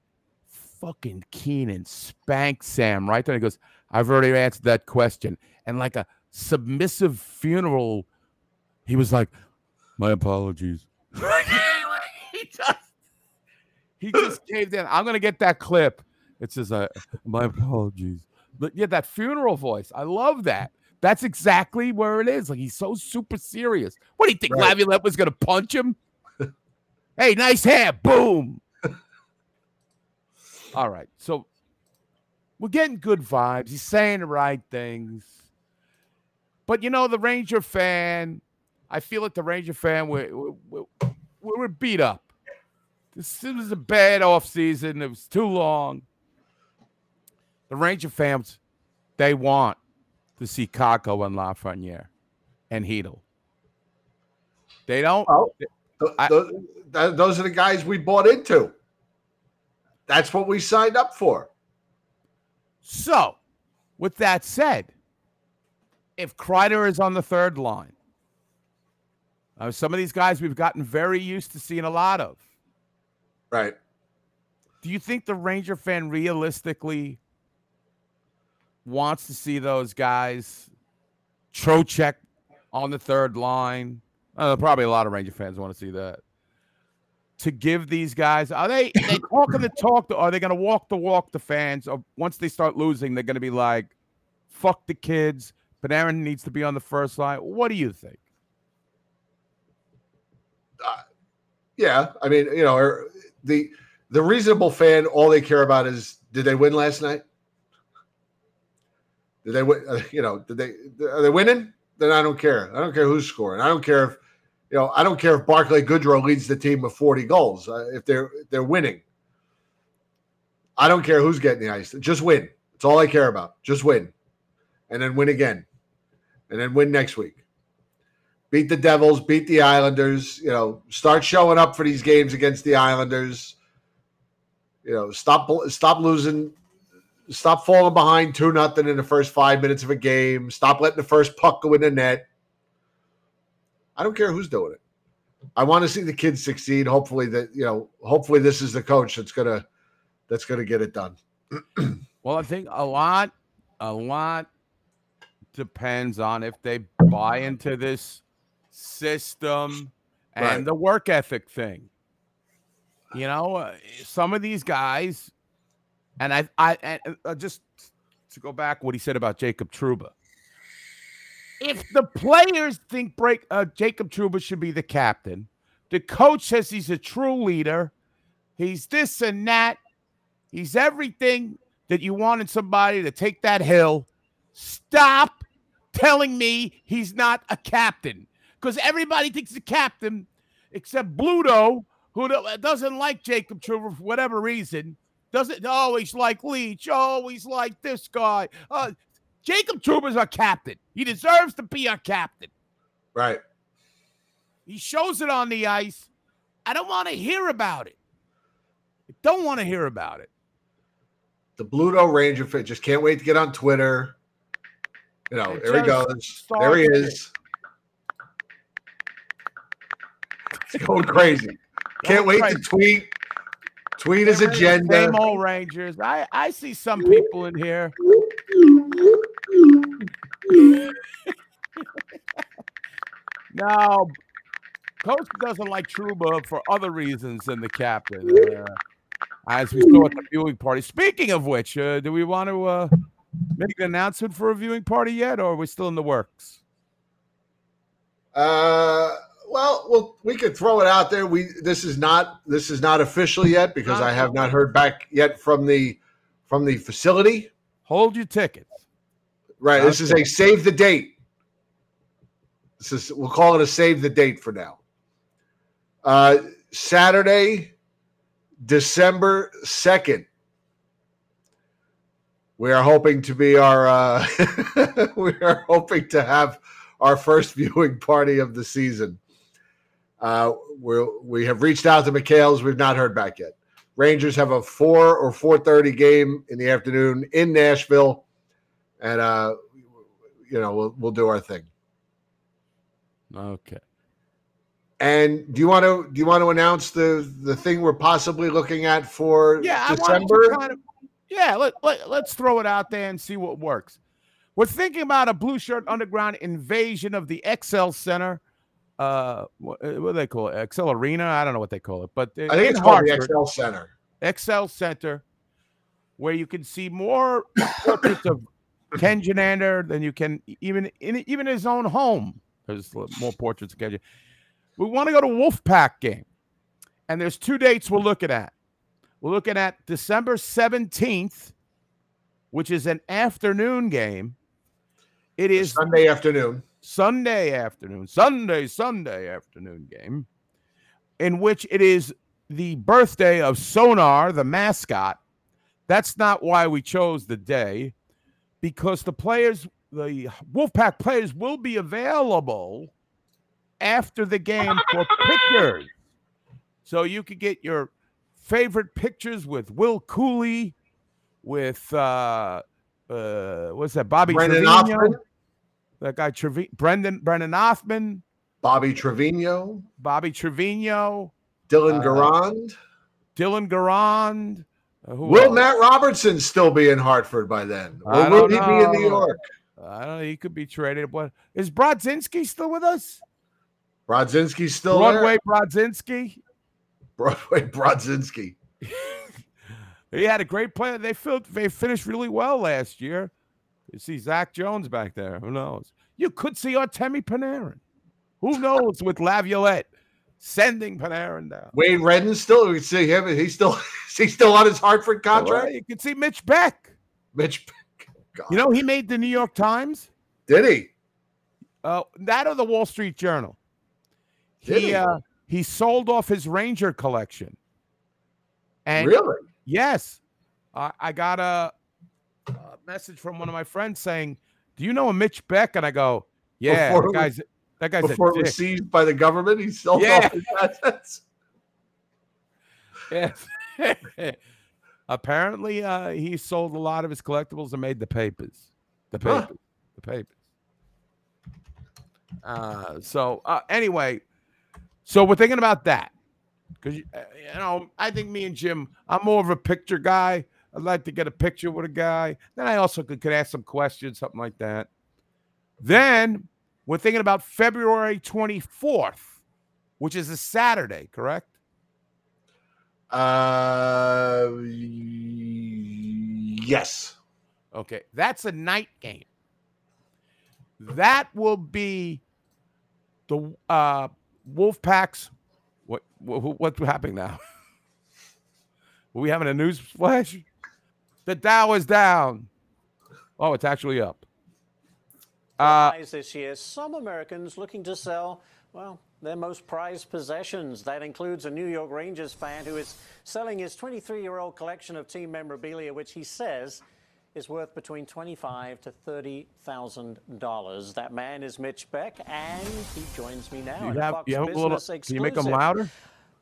fucking Keenan spanked Sam right there. He goes, I've already answered that question. And like a submissive funeral He was like, "My apologies." he just he just caved in. I'm gonna get that clip. It says, uh, "My apologies." But yeah, that funeral voice. I love that. That's exactly where it is. Like he's so super serious. What do you think? Right. Laviolette was gonna punch him? hey, nice hair. Boom. All right. So we're getting good vibes. He's saying the right things. But you know, the Ranger fan, I feel like the Ranger fan, we're, we're, we're- beat up. This was a bad offseason. It was too long. The Ranger fans, they want to see Kakko and Lafreniere and Chytil. They don't. Th- th- th- those are the guys we bought into. That's what we signed up for. So, with that said, if Kreider is on the third line, uh, some of these guys we've gotten very used to seeing a lot of. Right. Do you think the Ranger fan realistically wants to see those guys? Trocheck on the third line. Uh, probably a lot of Ranger fans want to see that. To give these guys, are they are they talking the talk? To, are they going to walk the walk? The fans, or once they start losing, they're going to be like, "Fuck the kids." Panarin needs to be on the first line. What do you think? Yeah, I mean, you know, er, the the reasonable fan, all they care about is did they win last night? Did they win? uh, You know, did they are they winning? Then I don't care. I don't care who's scoring. I don't care if you know. I don't care if Barclay Goodrow leads the team with forty goals. Uh, if they're they're winning, I don't care who's getting the ice. Just win. That's all I care about. Just win, and then win again, and then win next week beat the Devils, beat the Islanders. You know, start showing up for these games against the Islanders. You know, stop stop losing, stop falling behind two nothing in the first five minutes of a game. Stop letting the first puck go in the net. I don't care who's doing it. I want to see the kids succeed. Hopefully that you know. Hopefully this is the coach that's gonna that's gonna get it done. Well, I think a lot, a lot depends on if they buy into this system and Right. the work ethic thing. You know, uh, some of these guys, and I, I, and uh, just to go back what he said about Jacob Trouba. If the players think break uh, Jacob Trouba should be the captain, the coach says he's a true leader. He's this and that. He's everything that you wanted somebody to take that hill. Stop telling me he's not a captain because everybody thinks he's the captain except Bluto, who doesn't like Jacob Trouba for whatever reason. Doesn't always like Leach, always like this guy. Uh, Jacob Trouba's our captain. He deserves to be our captain. Right. He shows it on the ice. I don't want to hear about it. I don't want to hear about it. The Bluto Ranger fit just can't wait to get on Twitter. You know, It there he goes. There he is. It's going crazy. Can't Going wait crazy. to tweet. Tweet his agenda. Same old Rangers. I, I see some people in here. now, coach doesn't like Trouba for other reasons than the captain. Uh, as we saw at the viewing party. Speaking of which, uh, do we want to uh, make an announcement for a viewing party yet, or are we still in the works? Uh, well, well, we could throw it out there. We this is not this is not official yet because I have not heard back yet from the from the facility. Hold your tickets. Right. This is a save the date. This is we'll call it a save the date for now. Uh Saturday, December 2nd. We are hoping to be our uh we are hoping to have our first viewing party of the season. Uh we we have reached out to McHale's. We've not heard back yet. Rangers have a 4 or 4:30 game in the afternoon in Nashville and uh you know we'll we'll do our thing Okay. and do you want to do you want to announce the the thing we're possibly looking at for Yeah, I wanted to december kind of- yeah, let, let, let's throw it out there and see what works. We're thinking about a Blueshirt Underground invasion of the XL Center uh, what, uh, what do they call it? Excel Arena? I don't know what they call it, but I think it's called the XL Center. XL Center, where you can see more portraits of Ken Gernander than you can even in even his own home. There's more portraits of Ken. We want to go to Wolfpack game, and there's two dates we're looking at. We're looking at December 17th, which is an afternoon game. It is Sunday afternoon. Sunday afternoon, Sunday, Sunday afternoon game, in which it is the birthday of Sonar, the mascot. That's not why we chose the day, because the players, the Wolfpack players, will be available after the game for pictures. So you could get your favorite pictures with Will Cuylle, with uh, uh, what's that, Bobby Brennan Trivigno, Othmann. That guy Trevi- Brendan Brennan Othmann, Bobby Trivigno, Bobby Trivigno, Dylan Uh, Garand. Dylan Garand. uh, Will else? Matt Robertson still be in Hartford by then? Or will he be in New. York? I don't know. He could be traded. But is Brodzinski still with us? Brodzinski's still Broadway there. Brodzinski. Broadway Brodzinski. He had a great play. They filled, they finished really well last year. You see Zach Jones back there. Who knows? You could see Artemi Panarin. Who knows with Laviolette sending Panarin down. Wade Redden still. We see him. He's still. He's still on his Hartford contract. right, You could see Mitch Beck. Mitch. Beck. You know, he made the New York Times. Did he? Uh, that or the Wall Street Journal. Did he he? uh, he sold off his Ranger collection. And Really? Yes, I, I got a message from one of my friends saying, "Do you know a Mitch Beck?" And I go, "Yeah, Before that guy's that guy's Before a it was seized by the government, he sold Yeah. off his assets. Yes. Apparently, uh, he sold a lot of his collectibles and made the papers. The Huh. The papers. Uh, so uh, anyway, so we're thinking about that because you know I think me and Jim, I'm more of a picture guy. I'd like to get a picture with a guy. Then I also could, could ask some questions, something like that. Then we're thinking about February 24th, which is a Saturday, correct? Uh, yes. Okay, that's a night game. That will be the uh Wolfpack's. What what what's happening now? Are we having a news flash? The Dow is down. Oh, it's actually up. Uh, this year. Some Americans looking to sell, well, their most prized possessions. That includes a New York Rangers fan who is selling his 23 year old collection of team memorabilia, which he says is worth between twenty-five to thirty thousand dollars. That man is Mitch Beck, and he joins me now. you have, Fox you have a little, can you make them louder?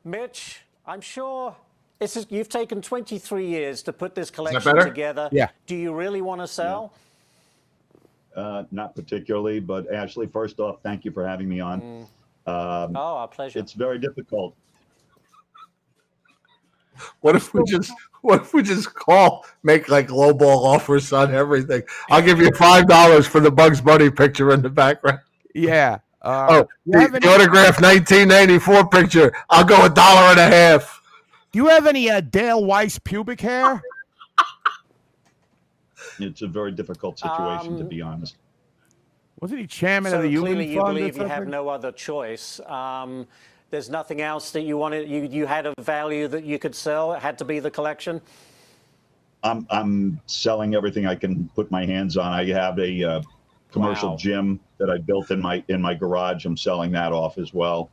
Mitch, I'm sure this is, you've taken 23 years to put this collection better? together. Yeah. Do you really want to sell? Uh, not particularly, but Ashley, first off, thank you for having me on. Um, Oh, our pleasure. It's very difficult. What if we just what if we just call make like low ball offers on everything? I'll give you five dollars for the Bugs Bunny picture in the background. Yeah. Uh, oh, you the, the autograph 1994 picture. I'll go a dollar and a half. Do you have any uh, Dale Weiss pubic hair? It's a very difficult situation, to Um, be honest. Wasn't he chairman so of the clearly Human you Fund? or believe you have no other choice. Um, there's nothing else that you wanted. You you had a value that you could sell. It had to be the collection. I'm I'm selling everything I can put my hands on. I have a uh, commercial Wow. gym that I built in my in my garage. I'm selling that off as well.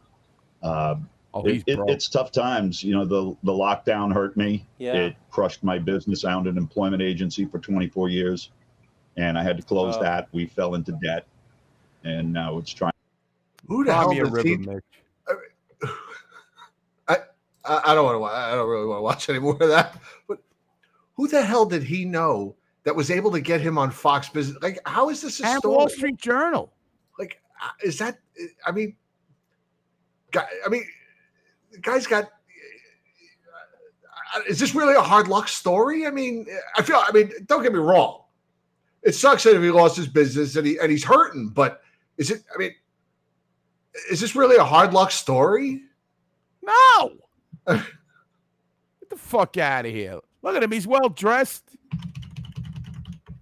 Uh, Oh, it- it- it's tough times. You know, the the lockdown hurt me. Yeah. It crushed my business. I owned an employment agency for 24 years, and I had to close Oh. that. We fell into debt, and now it's trying. Who the Buy hell me a does he? Mitch. I, I I don't want to. wa- I don't really want to watch any more of that. But who the hell did he know that was able to get him on Fox Business? Like, how is this a And story? Wall Street Journal. Like, uh, is that? I mean, guy. I mean, the guy's got. uh, Is this really a hard luck story? I mean, I feel. I mean, don't get me wrong. It sucks that he lost his business and he and he's hurting, but is it? I mean, is this really a hard luck story? No. Get the fuck out of here. Look at him. He's well dressed.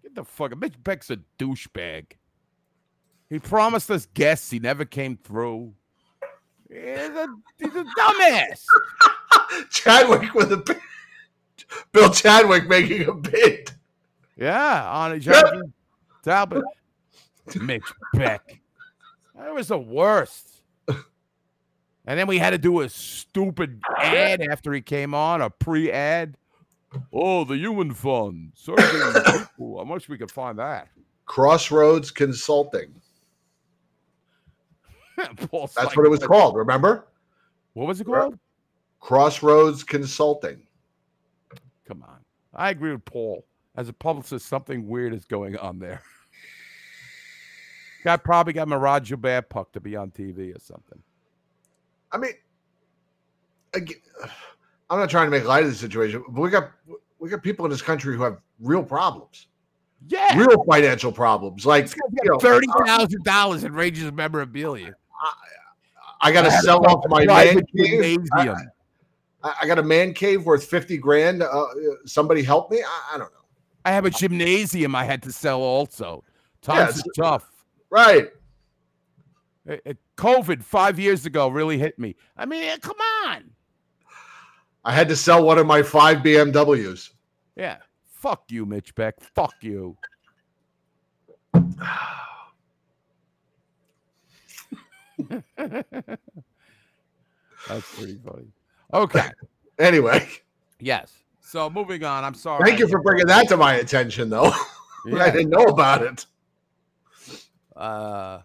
Get the fuck. Mitch Beck's a douchebag. He promised us guests. He never came through. He's a, he's a dumbass. Chadwick with a. Bill Chadwick making a bid. Yeah, on a Judge Talbot. Mitch Beck. That was the worst. And then we had to do a stupid ad after he came on, a pre-ad. Oh, the human fund. Serving people. How much we could find that? Crossroads Consulting. That's like, what it was called. Remember? What was it called? Crossroads Consulting. Come on. I agree with Paul. As a publicist, something weird is going on there. Guy probably got Mirage Joubert Puck to be on TV or something. I mean, ag- I'm not trying to make light of the situation, but we got we got people in this country who have real problems. Yeah, real financial problems. Like you know, Thirty uh, thousand dollars in Rangers memorabilia. I got to sell off my man cave. I. I- I got a man cave worth fifty grand. Uh, somebody help me. I, I don't know. I have a gymnasium I had to sell also. Times it's- is tough. Right. Uh, uh, COVID five years ago really hit me. I mean, uh, come on. I had to sell one of my five BMWs. Yeah. Fuck you, Mitch Beck. Fuck you. That's pretty funny. Okay. Anyway, Yes. So moving on. I'm sorry. thank you for bringing that to my attention, though. I didn't know about it. Uh,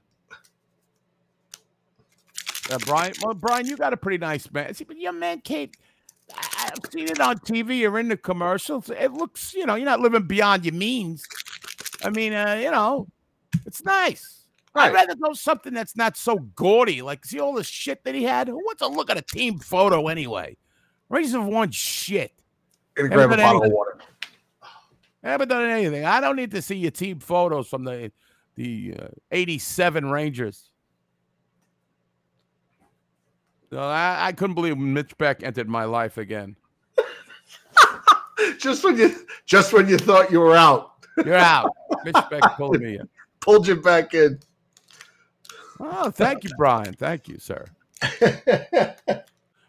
uh, Brian, well, Brian, you got a pretty nice man. See, but your man cave, I, I've seen it on TV. You're in the commercials. It looks, you know, you're not living beyond your means. I mean, uh, you know, it's nice. I'd rather go something that's not so gaudy. Like, see all the shit that he had? Who wants to look at a team photo anyway? Rangers have won shit. Gonna grab a bottle of anything. water. I haven't done anything. I don't need to see your team photos from the the uh, 87 Rangers. So I, I couldn't believe Mitch Beck entered my life again. Just when you just when you thought you were out, You're out. Mitch Beck pulled me in. pulled you back in. Oh, thank you, Brian. Thank you, sir.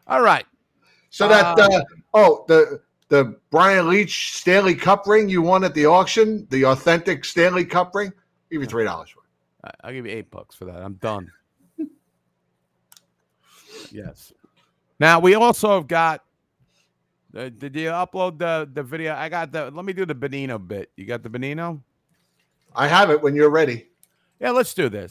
All right. So that Uh, uh, oh the the Brian Leetch Stanley Cup ring you won at the auction, the authentic Stanley Cup ring, give you three dollars for it. I'll give you eight bucks for that. I'm done. yes. Now we also have got. Uh, did you upload the the video? I got the. Let me do the Bonino bit. You got the Bonino? I have it when you're ready. Yeah, let's do this.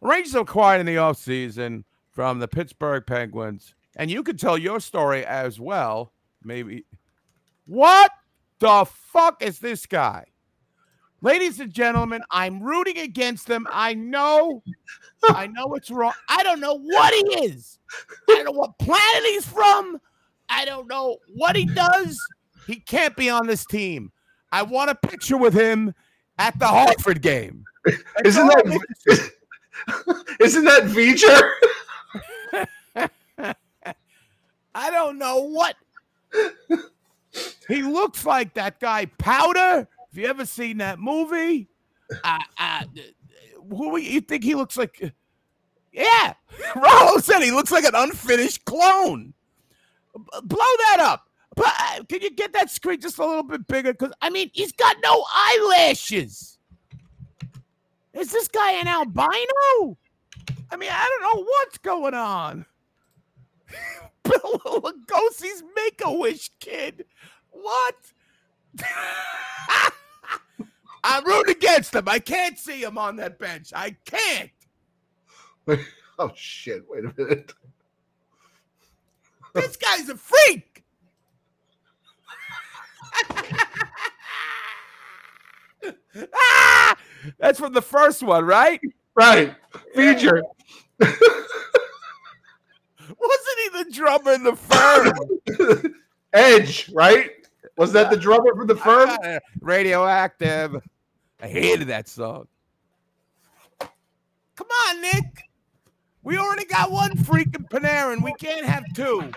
Rangers quiet in the offseason from the Pittsburgh Penguins, and you could tell your story as well. Maybe. What the fuck is this guy? Ladies and gentlemen, I'm rooting against them. I know, I know it's wrong. I don't know what he is. I don't know what planet he's from. I don't know what he does. He can't be on this team. I want a picture with him at the Hartford game. Isn't that isn't that feature? I don't know what. he looks like that guy Powder. Have you ever seen that movie? Uh, uh, who you think he looks like? Yeah, Rollo said he looks like an unfinished clone. Blow that up. But uh, can you get that screen just a little bit bigger? Because I mean, he's got no eyelashes. Is this guy an albino? I mean, I don't know what's going on. Bela Lugosi's Make a Wish kid. What? I'm rooting against him. I can't see him on that bench. I can't. oh shit! Wait a minute. This guy's a freak. Ah! That's from the first one, right? Right. Feature. Wasn't he the drummer in the firm? Edge, right? Was that the drummer from the firm? Uh, Radioactive. I hated that song. Come on, Nick. We already got one freaking Panarin. We can't have two.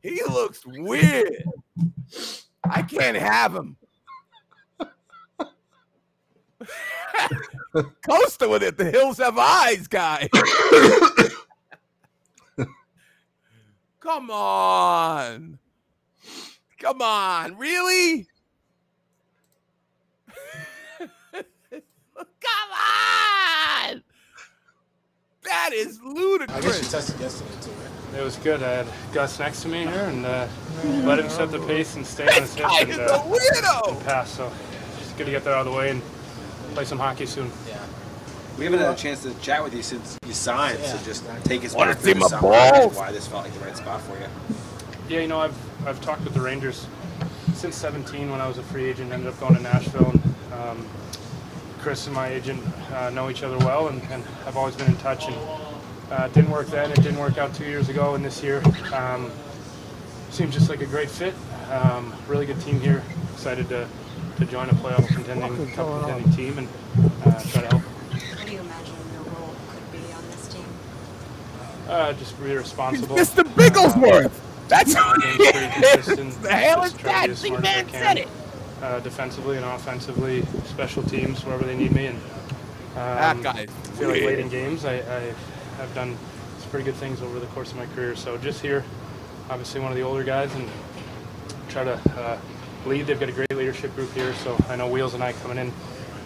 He looks weird. I can't have him. Costa with it. The hills have eyes, guy. Come on. Come on. Really? Come on. That is ludicrous. I guess you tested yesterday too, right? It was good. I had Gus next to me here and uh, let him set the pace and stay on his hip and, uh, and pass. So just good to get that out of the way and play some hockey soon. Yeah. We haven't had a chance to chat with you since you signed, so just take us Wanna back see to my the summer balls? and why this felt like the right spot for you. Yeah, you know, I've I've talked with the Rangers since 17 when I was a free agent. Ended up going to Nashville. And, um, Chris and my agent uh, know each other well, and, and have always been in touch. And uh, it didn't work then. It didn't work out two years ago, and this year um, seems just like a great fit. Um, really good team here. Excited to, to join a playoff contending, cup contending team and uh, try to help. What do you imagine your role could be on this team? Uh, just be responsible. Mr. Bigglesworth. That's Being who he pretty is. consistent, The hell is to be that? as Big smart as I man said it. Uh, defensively and offensively, special teams wherever they need me, and um, That guy's I feel like late weird. in games, I, I have done some pretty good things over the course of my career. So just here, obviously one of the older guys, and try to uh, lead. They've got a great leadership group here, so I know Wheels and I coming in,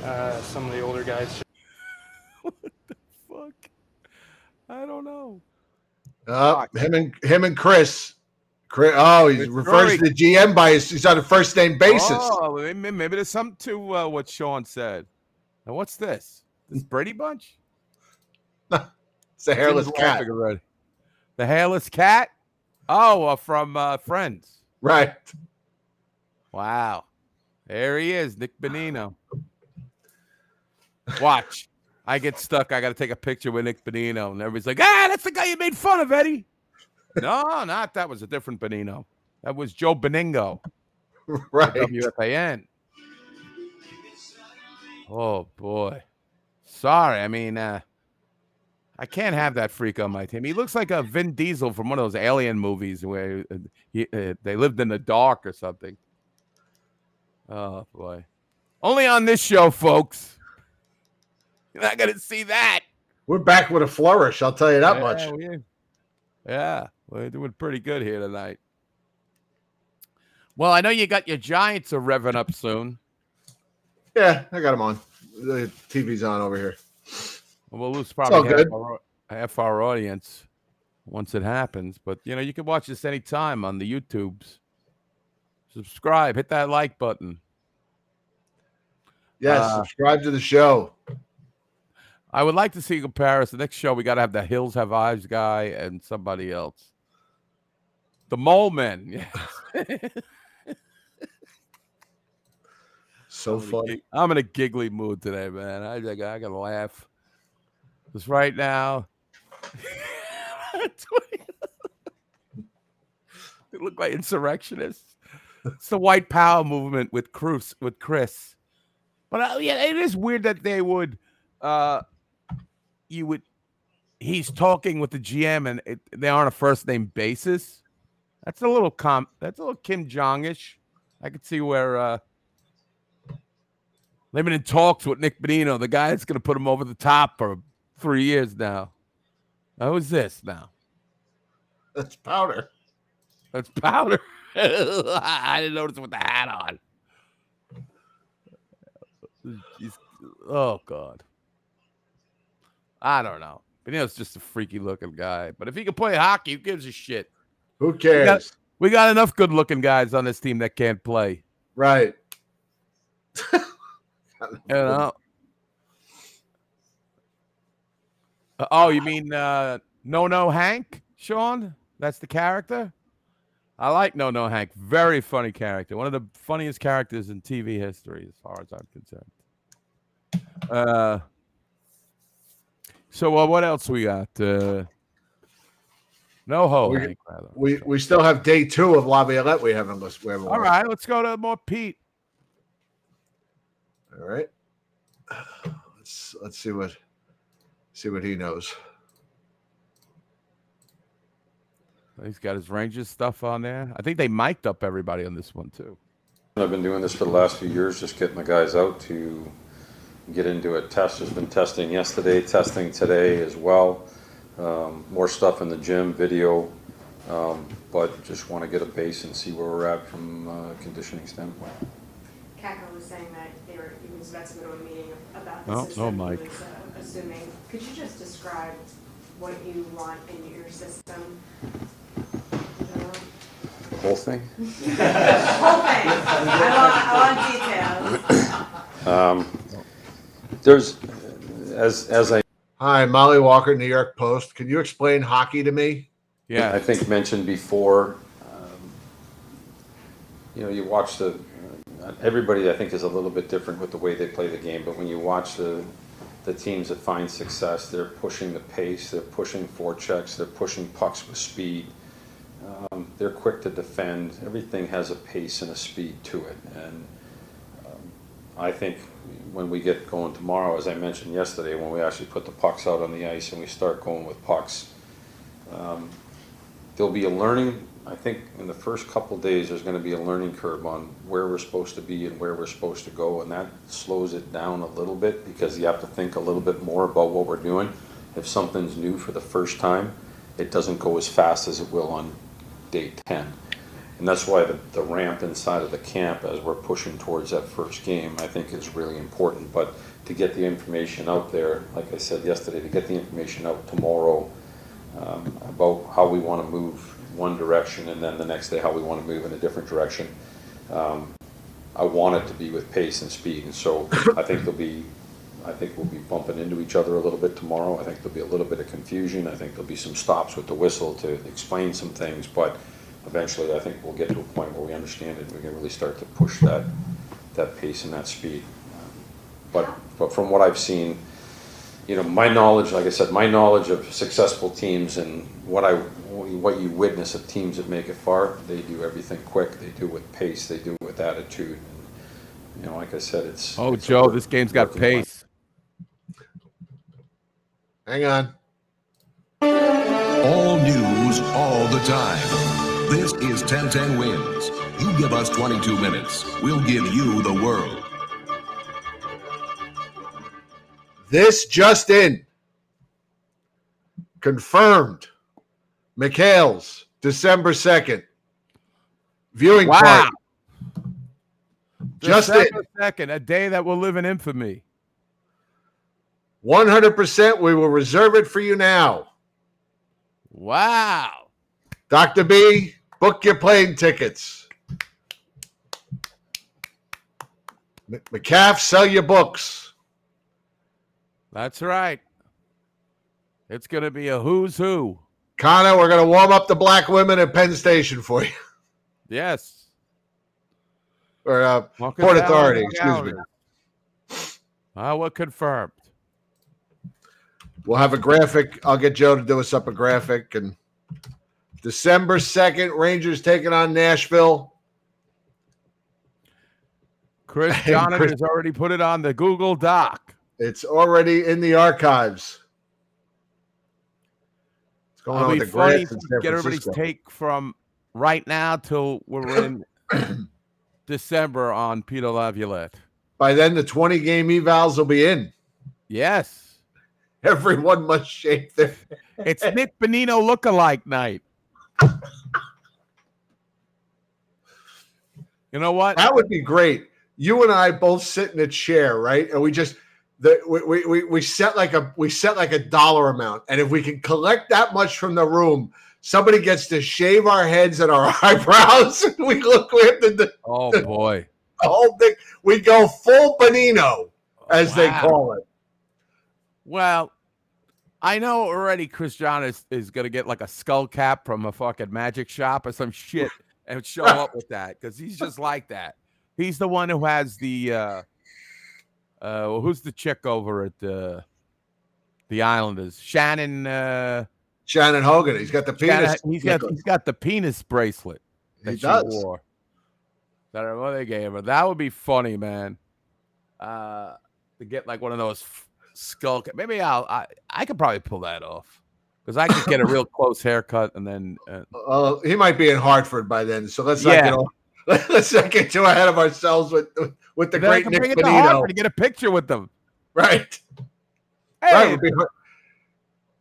uh, some of the older guys. What the fuck. I don't know. Uh, him and him and Chris. Chris oh, he refers to the GM by his. He's on a first name basis. Oh, maybe, maybe there's something to uh, what Sean said. Now, what's this? This Brady Bunch? It's a hairless Tim's cat. already. The hairless cat? Oh, uh, from uh, Friends. Right. Wow. There he is, Nick Bonino. Watch. I get stuck. I got to take a picture with Nick Bonino. And everybody's like, ah, that's the guy you made fun of, Eddie. no, not that was a different Benino. That was Joe Benigno. Right. WFAN. Oh, boy. Sorry. I mean, uh, I can't have that freak on my team. He looks like a Vin Diesel from one of those alien movies where uh, he, uh, they lived in the dark or something. Oh boy! Only on this show, folks. You're not gonna see that. We're back with a flourish. I'll tell you that Yeah, much. we- Yeah, we're doing pretty good here tonight. Well, I know you got your Giants are revving up soon. Yeah, I got them on. The TV's on over here. We'll lose probably half our, half our audience once it happens. But you know, you can watch this anytime on the YouTubes. Subscribe, hit that like button. Yes, Uh, subscribe to the show. I would like to see a comparison. Next show, we got to have the Hills Have Eyes guy and somebody else. The Mole Men. Yes. So I'm in a funny. gig- I'm in a giggly mood today, man. I, I, I gotta laugh. Because right now, they look like insurrectionists. It's the white power movement with Chris. With Chris, but uh, yeah, it is weird that they would. Uh, you would. He's talking with the GM, and it, they are on a first name basis. That's a little com. That's a little Kim Jong ish. I could see where. uh They've been in talks with Nick Bonino, the guy that's going to put him over the top for three years now. Now, who's this now? That's powder. That's powder. I didn't notice with the hat on. He's- oh God. I don't know. Bonino's just a freaky looking guy. But if he can play hockey, who gives a shit? Who We got, cares? we got enough good looking guys on this team that can't play. Right. You know. Uh, oh, you mean uh, No No Hank, Sean? That's the character. I like No No Hank. Very funny character. One of the funniest characters in TV history, as far as I'm concerned. Uh, so uh, what else we got? Uh, no ho, We, Hank. We we still have day two of Laviolette we haven't listened. We haven't All right, let's go to more Pete. All right. Let's let's see what See what he knows. He's got his Rangers stuff on there. I think they mic'd up everybody on this one too. I've been doing this for the last few years, just getting the guys out to get into it. Test has been testing yesterday, testing today as well. Um, more stuff in the gym, video, um, but just want to get a base and see where we're at from a conditioning standpoint. Kakko was saying that they were, he was about to go to a meeting about No, the no system. He mic. was, uh, Assuming, could you just describe what you want in your system? Whole thing? Whole thing. I want, I want details. Um, there's, as, as I Hi, Mollie Walker, New York Post. Can you explain hockey to me? Yeah. I think mentioned before, um, you know, you watch the, uh, everybody I think is a little bit different with the way they play the game, but when you watch the, the teams that find success, they're pushing the pace, they're pushing forechecks, they're pushing pucks with speed. Um, they're quick to defend. Everything has a pace and a speed to it. And um, I think when we get going tomorrow, as I mentioned yesterday, when we actually put the pucks out on the ice and we start going with pucks, um, there'll be a learning. I think in the first couple days, there's going to be a learning curve on where we're supposed to be and where we're supposed to go, and that slows it down a little bit because you have to think a little bit more about what we're doing. If something's new for the first time, it doesn't go as fast as it will on day 10. And that's why the, the ramp inside of the camp as we're pushing towards that first game, I think is really important. But to get the information out there, like I said yesterday, to get the information out tomorrow um, about how we want to move one direction and then the next day how we want to move in a different direction. Um, I want it to be with pace and speed, and so I think there'll be, I think we'll be bumping into each other a little bit tomorrow. I think there'll be a little bit of confusion. I think there'll be some stops with the whistle to explain some things, but eventually I think we'll get to a point where we understand it and we can really start to push that, that pace and that speed. But, but from what I've seen, you know, my knowledge, like I said, my knowledge of successful teams and what I, what you witness of teams that make it far, they do everything quick, they do it with pace, they do it with attitude. And, You know, like I said, it's. Oh, it's Joe, work- this game's got working line. pace. Hang on. All news, all the time. This is 1010 Wins. You give us 22 minutes, we'll give you the world. This just in. Confirmed. McHale's, December 2nd. Viewing Wow. party. Just in. Second, a day that will live in infamy. 100% we will reserve it for you now. Wow. Dr. B, book your plane tickets. McCaff, sell your books. That's right. It's going to be a who's who. Connor, we're going to warm up the black women at Penn Station for you. Yes. Or uh, Port Authority, excuse me. I will what confirmed? We'll have a graphic. I'll get Joe to do us up a graphic. And December 2nd, Rangers taking on Nashville. Chris Jonathan Chris- has already put it on the Google Doc. It's already in the archives. What's going It'll on be with the funny to get everybody's take from right now till we're in December on Peter Laviolette. By then, the 20 game evals will be in. Yes. Everyone must shave their. It's Nick Bonino lookalike night. You know what? That would be great. You and I both sit in a chair, right? And we just the we, we, we, we set like a we set like a dollar amount. And if we can collect that much from the room, somebody gets to shave our heads and our eyebrows. and we look we have to do Oh boy. the whole thing. We go full Bonino, as they call it. Well, I know already Chris John is, is gonna get like a skull cap from a fucking magic shop or some shit and show up with that because he's just like that. He's the one who has the uh uh well, who's the chick over at uh the Islanders? Shannon uh Shannon Hogan. He's got the Shannon- penis. he's got he's got the penis bracelet. He does. wore. That her mother gave her. That would be funny, man. Uh to get like one of those skull. Maybe I'll. I, I could probably pull that off because I could get a real close haircut and then. Uh, Uh, he might be in Hartford by then, so let's not get all, let's not get too ahead of ourselves with with the then I great can Nick bring it to Hartford get a picture with them. Right. Hey, Right.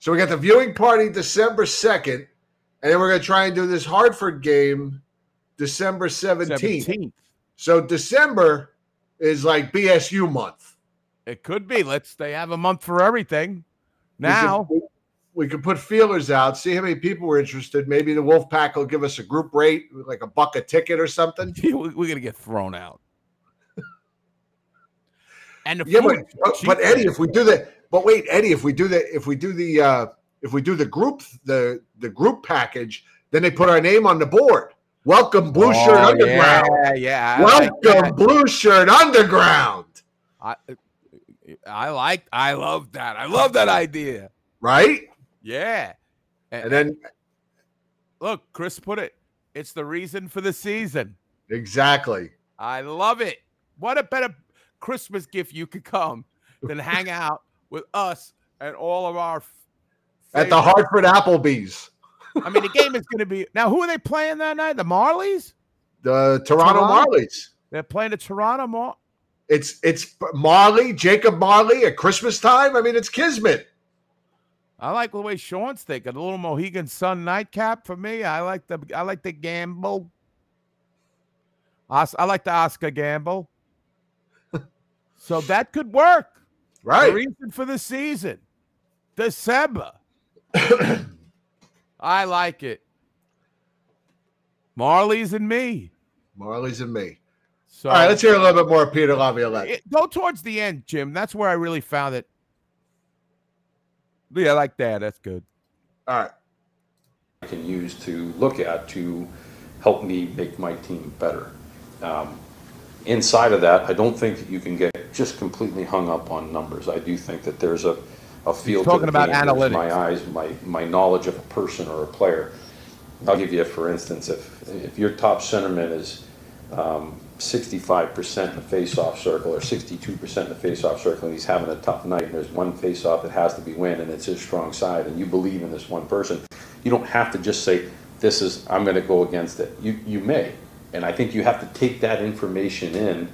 So we got the viewing party December second, and then we're gonna try and do this Hartford game December seventeenth. 17th. So December is like BSU month. It could be. Let's. They have a month for everything. We could- Now, we, could put feelers out, see how many people were interested. Maybe the Wolf Pack will give us a group rate, like a buck a ticket or something. we- we're gonna get thrown out. And Yeah, but, but, Eddie, if we do that, but wait, Eddie, if we do that, if we do the uh if we do the group the the group package, then they put our name on the board. Welcome Blue Shirt Oh, Underground. Yeah, yeah. Welcome that. Blue Shirt Underground. I, I like. I love that. I love that idea. Right? Yeah. And then look, Chris put it. It's the reason for the season. exactly. I love it. What a better Christmas gift you could come than hang out with us and all of our. At the Hartford Applebee's. I mean, the game is going to be now. Who are they playing that night? The Marlies. The Toronto Toronto? Marlies. They're playing the Toronto Mar. It's it's Marley, Jacob Marley at Christmas time. I mean, it's Kismet. I like the way Sean's thinking. A little Mohegan Sun nightcap for me. I like the I like the gamble. I like the Oscar Gamble. so that could work. Right. The reason for the season. December. I like it. Marley's and me. Marley's and me. So All right, let's hear a little bit more of Peter Laviolette. it- go towards the end, Jim. That's where I really found it. Yeah, I like that. That's good. All right. I can use to look at to help me make my team better. Um, Inside of that, I don't think that you can get just completely hung up on numbers. I do think that there's a, a field to talking about game. There's analytics. My eyes, my, my knowledge of a person or a player. I'll give you, a for instance, if, if your top centerman is um, sixty-five percent in the face-off circle or sixty-two percent in the face-off circle, and he's having a tough night, and there's one face-off that has to be win, and it's his strong side, and you believe in this one person, you don't have to just say, this is, I'm gonna go against it. You, you may, and I think you have to take that information in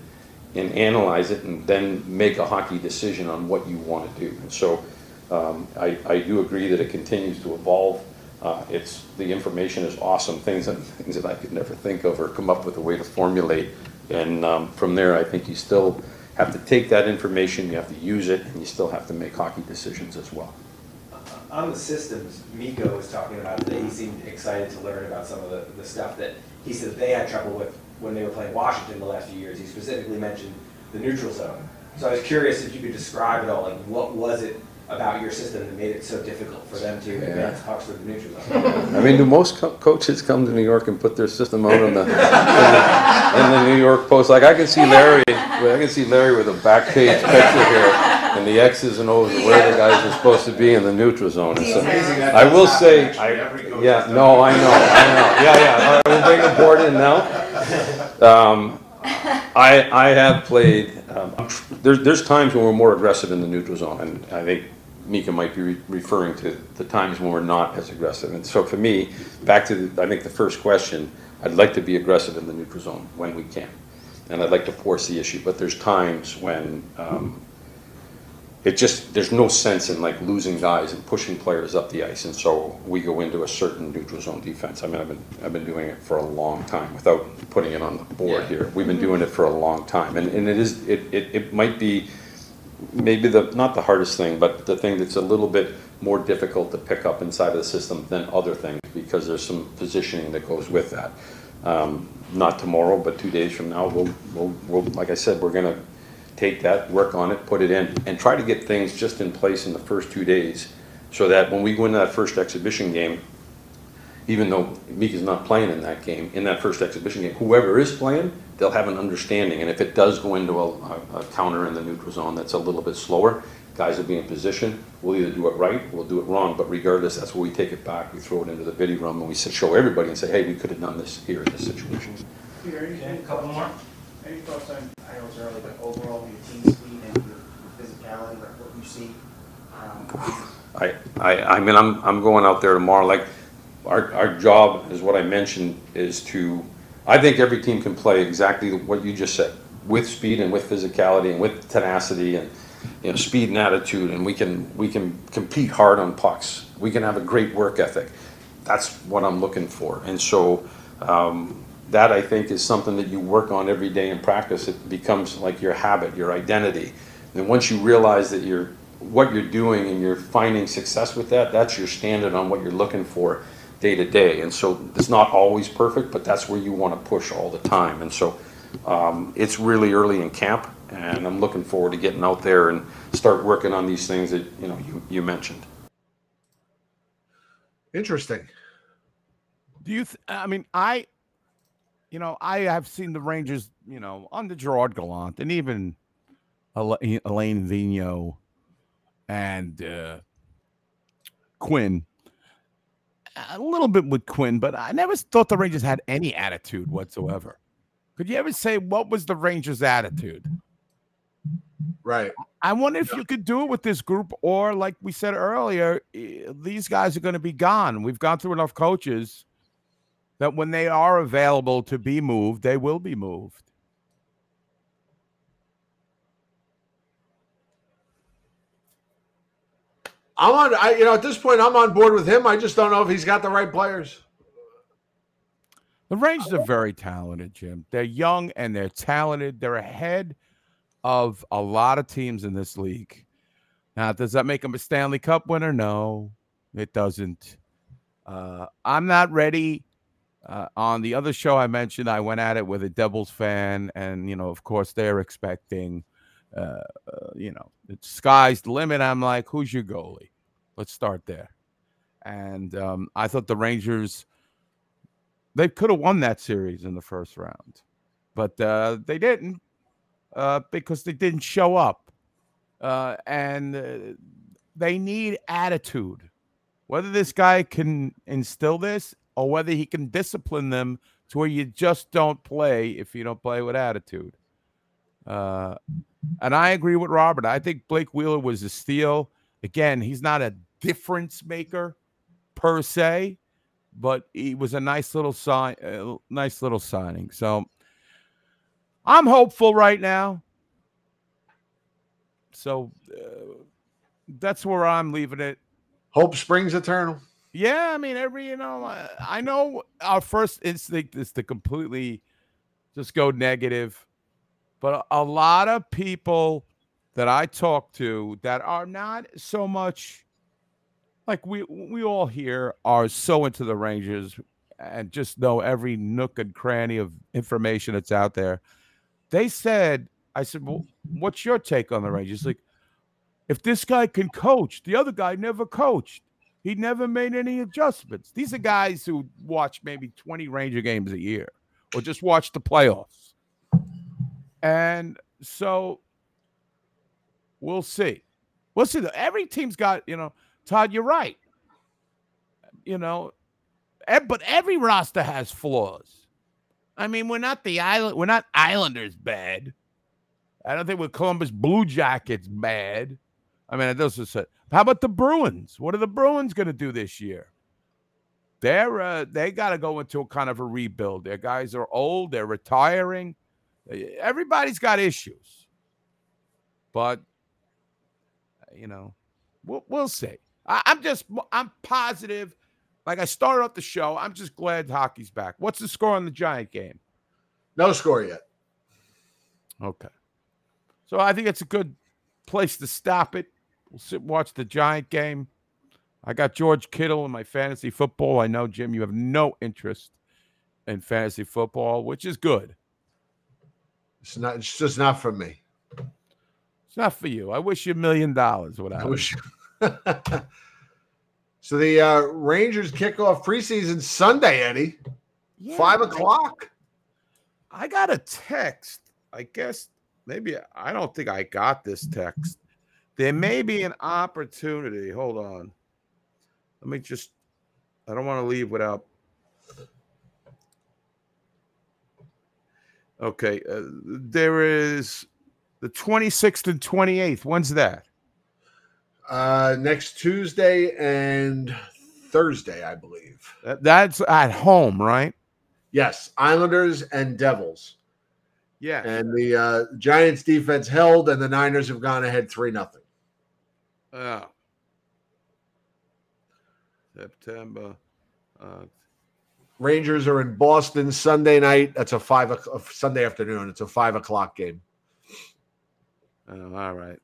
and analyze it, and then make a hockey decision on what you wanna do. And so, um, I, I do agree that it continues to evolve. Uh, it's, the information is awesome, things that, things that I could never think of or come up with a way to formulate. And, um, from there, I think you still have to take that information, you have to use it, and you still have to make hockey decisions as well. On the systems, Mika was talking about today, he seemed excited to learn about some of the, the stuff that he said they had trouble with when they were playing Washington the last few years. He specifically mentioned the neutral zone. So I was curious if you could describe it all, like what was it about your system that made it so difficult for them to advance pucks with the neutral zone? I mean, do most co- coaches come to New York and put their system out on the, in the, in the New York Post? Like, I can see Larry, I can see Larry with a back page picture here, and the X's and O's of where the guys are supposed to be in the neutral zone. And so, amazing that I will doesn't say, happen. I, Every coach yeah, done no, I know, I know, yeah, yeah, all right, we'll bring the board in now. Um, I, I have played, um, there's, there's times when we're more aggressive in the neutral zone, and I think Mika might be re- referring to the times when we're not as aggressive. And so for me, back to, the- I think the first question, I'd like to be aggressive in the neutral zone when we can. And I'd like to force the issue, but there's times when, um, it just, there's no sense in like losing guys and pushing players up the ice, and so we go into a certain neutral zone defense. I mean, I've been, I've been doing it for a long time, without putting it on the board here. We've been doing it for a long time, and, and it is, it, it, it might be maybe the, not the hardest thing, but the thing that's a little bit more difficult to pick up inside of the system than other things, because there's some positioning that goes with that. Um, not tomorrow, but two days from now, we'll, we'll, we'll, like I said, we're gonna take that, work on it, put it in, and try to get things just in place in the first two days, so that when we go into that first exhibition game, even though Mika's not playing in that game, in that first exhibition game, whoever is playing, they'll have an understanding, and if it does go into a, a- a counter in the neutral zone that's a little bit slower, guys will be in position, we'll either do it right, or we'll do it wrong, but regardless, that's where we take it back, we throw it into the video room, and we show everybody and say, hey, we could have done this here in this situation. Peter, any, Okay, a couple more? Any thoughts on, I know it's early, but overall your team speed and your your physicality, like what you see um, I, I, I mean, I'm, I'm going out there tomorrow, like, our, our job is what I mentioned, is to, I think every team can play exactly what you just said, with speed and with physicality and with tenacity and, you know, speed and attitude, and we can, we can compete hard on pucks. We can have a great work ethic. That's what I'm looking for. And so, um, that I think is something that you work on every day in practice. It becomes like your habit, your identity. And once you realize that you're, what you're doing and you're finding success with that, that's your standard on what you're looking for day to day. And so it's not always perfect, but that's where you want to push all the time. And so um, it's really early in camp, and I'm looking forward to getting out there and start working on these things that you know you, you mentioned. Interesting. Do you? Th- I mean, I, you know, I have seen the Rangers, you know, under Gerard Gallant and even Alain Vigneault and uh, Quinn. A little bit with Quinn, but I never thought the Rangers had any attitude whatsoever. Could you ever say what was the Rangers' attitude? Right. I wonder if you could do it with this group, or like we said earlier, these guys are going to be gone. We've gone through enough coaches that when they are available to be moved, they will be moved. I'm on. I you know at this point I'm on board with him. I just don't know if he's got the right players. The Rangers are very talented, Jim. They're young and they're talented. They're ahead of a lot of teams in this league. Now, does that make them a Stanley Cup winner? No, it doesn't. Uh, I'm not ready. Uh, on the other show I mentioned, I went at it with a Devils fan, and you know, of course, they're expecting, uh, uh, you know, it's sky's the limit. I'm like, who's your goalie? Let's start there. And um, I thought the Rangers they could have won that series in the first round, but uh, they didn't uh, because they didn't show up. Uh, and uh, they need attitude. Whether this guy can instill this or whether he can discipline them to where you just don't play if you don't play with attitude. Uh, and I agree with Robert. I think Blake Wheeler was a steal. Again, he's not a difference maker per se, but he was a nice little sign, uh, nice little signing. So I'm hopeful right now. So uh, that's where I'm leaving it. Hope springs eternal. Yeah, I mean, every you know, I, I know our first instinct is to completely just go negative, but a, lot of people that I talk to that are not so much like we we all here are so into the Rangers and just know every nook and cranny of information that's out there. They said, I said, well, what's your take on the Rangers? Like, if this guy can coach, the other guy never coached. He never made any adjustments. These are guys who watch maybe 20 Ranger games a year or just watch the playoffs. And so we'll see. We'll see. Every team's got, you know, Todd, you're right. You know, but every roster has flaws. I mean, we're not the island. We're not Islanders bad. I don't think we're Columbus Blue Jackets bad. I mean, it. How about the Bruins? What are the Bruins going to do this year? They're uh, they got to go into a kind of a rebuild. Their guys are old. They're retiring. Everybody's got issues, but you know, we'll, we'll see. I, I'm just I'm positive. Like I started off the show, I'm just glad hockey's back. What's the score on the Giant game? No score yet. Okay. So I think it's a good place to stop it. We'll sit and watch the Giant game. I got George Kittle in my fantasy football. I know, Jim, you have no interest in fantasy football, which is good. It's not. It's just not for me. It's not for you. I wish you a million dollars. What I, I wish. so the uh, Rangers kick off preseason Sunday, Eddie. Yeah, Five o'clock. I got a text. I guess maybe I don't think I got this text. There may be an opportunity. Hold on. Let me just, I don't want to leave without. Okay. Uh, there is the 26th and 28th. When's that? Uh, next Tuesday and Thursday, I believe. That- That's at home, right? Yes, Islanders and Devils. Yeah. And the uh, Giants defense held, and the Niners have gone ahead three nothing. Oh. September. Uh, Rangers are in Boston Sunday night. That's a five o'clock, Sunday afternoon. It's a five o'clock game. oh, all right.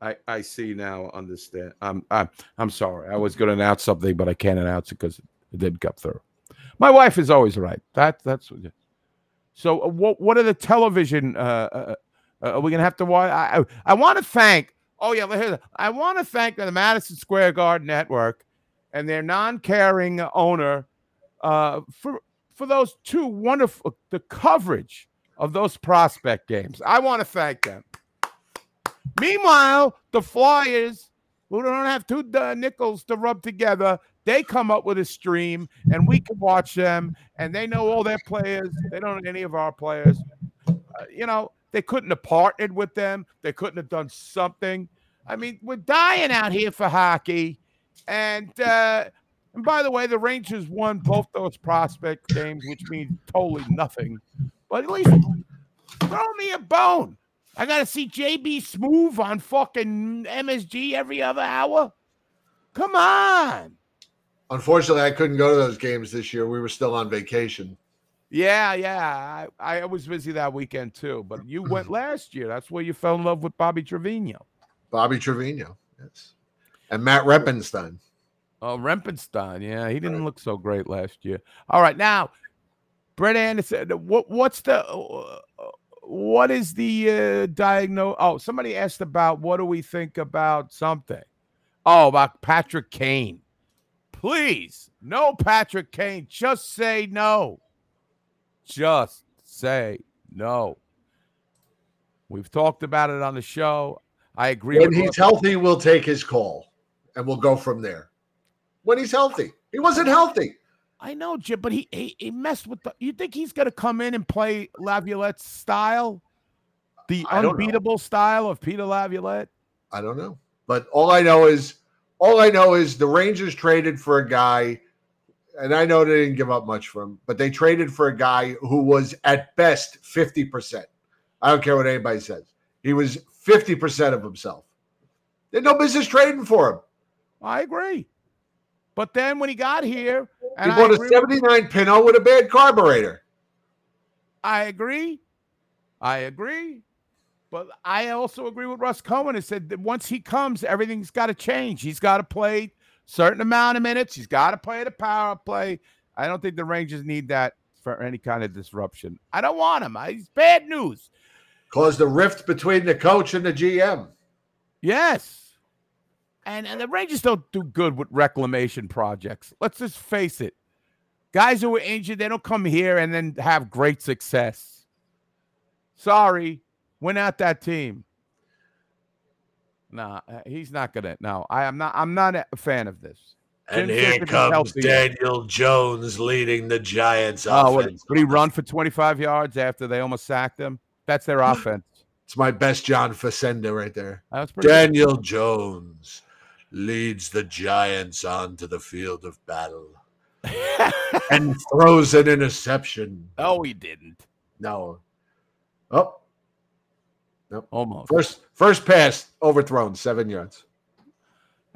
I, I see now. Understand. I'm I'm I'm sorry. I was going to announce something, but I can't announce it because it didn't come through. My wife is always right. That that's. So uh, what what are the television? Uh, uh, uh, are we gonna have to watch? I I, I want to thank. Oh yeah, I want to thank the Madison Square Garden Network and their non-caring owner uh, for for those two wonderful the coverage of those prospect games. I want to thank them. Meanwhile, the Flyers, who don't have two uh, nickels to rub together, they come up with a stream, and we can watch them. And they know all their players. They don't know any of our players. Uh, you know, they couldn't have partnered with them. They couldn't have done something. I mean, we're dying out here for hockey. And uh, and by the way, the Rangers won both those prospect games, which means totally nothing. But at least throw me a bone. I gotta see JB Smoove on fucking MSG every other hour. Come on. Unfortunately, I couldn't go to those games this year. We were still on vacation. Yeah, yeah. I, I was busy that weekend too. But you went last year. That's where you fell in love with Bobby Trivigno. Bobby Trivigno, yes, and Matt Reppenstein. Oh, Rempenstein. Yeah, he didn't look so great last year. All right, now, Brett Anderson. What what's the uh, what is the uh, diagnose? Oh, somebody asked about what do we think about something? Oh, about Patrick Kane. Please, no Patrick Kane. Just say no. Just say no. We've talked about it on the show. I agree. When he's healthy, we'll take his call, and we'll go from there. When he's healthy, he wasn't healthy. I know, Jim, but he, he he messed with the. You think he's gonna come in and play Laviolette's style, the I don't know. unbeatable style of Peter Laviolette? I don't know, but all I know is all I know is the Rangers traded for a guy, and I know they didn't give up much for him, but they traded for a guy who was at best fifty percent. I don't care what anybody says. He was fifty percent of himself. They had no business trading for him. I agree. But then when he got here, and he bought a agree, with, seventy-nine Pinto with a bad carburetor. I agree, I agree. But I also agree with Russ Cohen. He said that once he comes, everything's got to change. He's got to play certain amount of minutes. He's got to play the power play. I don't think the Rangers need that for any kind of disruption. I don't want him. I- He's bad news. Caused a rift between the coach and the GM. Yes. And and the Rangers don't do good with reclamation projects. Let's just face it. Guys who are injured, they don't come here and then have great success. Sorry, win out that team. Nah, he's not gonna. No, I am not. I'm not a fan of this. And Jim here comes. Daniel Jones leading the Giants Oh, what, offense. would he run for 25 yards after they almost sacked him? That's their offense. It's my best John Facenda right there. That's pretty good. Daniel Jones leads the Giants onto the field of battle. and throws an interception. Oh, he didn't. No. Oh. Nope. Almost. First first pass overthrown, seven yards.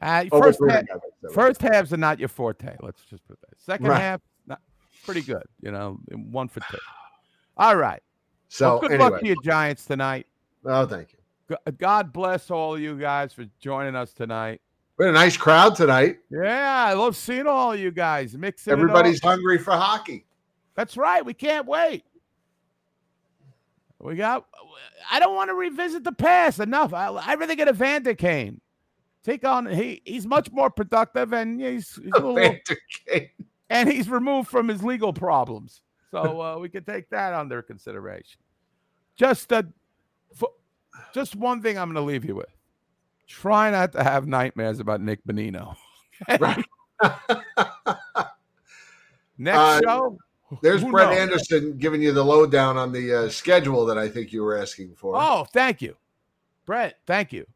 Uh, first, three half, and a seven. first halves are not your forte. Let's just put that. Second Right. half, not, pretty good. You know, one for two. All right. So, Well, good anyway. luck to your Giants tonight. Oh, thank you. God bless all you guys for joining us tonight. We had a nice crowd tonight. Yeah, I love seeing all you guys mixing. it up. Everybody's hungry for hockey. That's right. We can't wait. We got. I don't want to revisit the past enough. I, I really get Evander Kane. Take on he. He's much more productive, and he's, he's a little, and he's removed from his legal problems. So uh, we can take that under consideration. Just uh, for, just one thing I'm going to leave you with. Try not to have nightmares about Nick Bonino. Next Uh, show. There's Who Brett knows? Anderson giving you the lowdown on the uh, schedule that I think you were asking for. Oh, thank you, Brett. Thank you.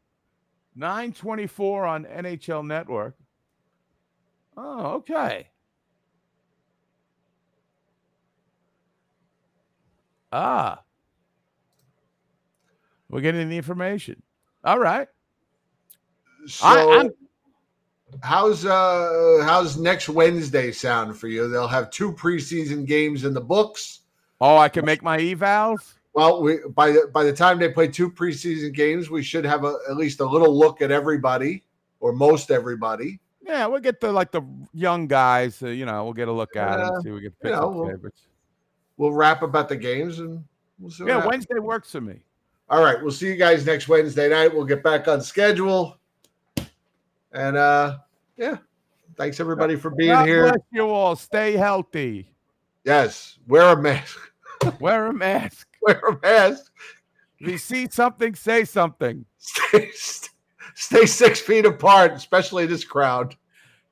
924 on NHL Network. Oh, okay. Ah. We're getting the information. All right. So, I- I'm- how's uh how's next Wednesday sound for you? They'll have two preseason games in the books. Oh, I can make my evals. Well, we by the by the time they play two preseason games, we should have a, at least a little look at everybody or most everybody. Yeah, we'll get the like the young guys. Uh, you know, we'll get a look at Uh, them. See, we can you know, up we'll- favorites. We'll wrap about the games and we'll see. Yeah, happens. Wednesday works for me. All right, we'll see you guys next Wednesday night. We'll get back on schedule. And uh yeah, thanks everybody for being here. God here. bless you all. Stay healthy. Yes, wear a mask. Wear a mask. wear a mask. If you see something, say something. Stay, stay six feet apart, especially this crowd.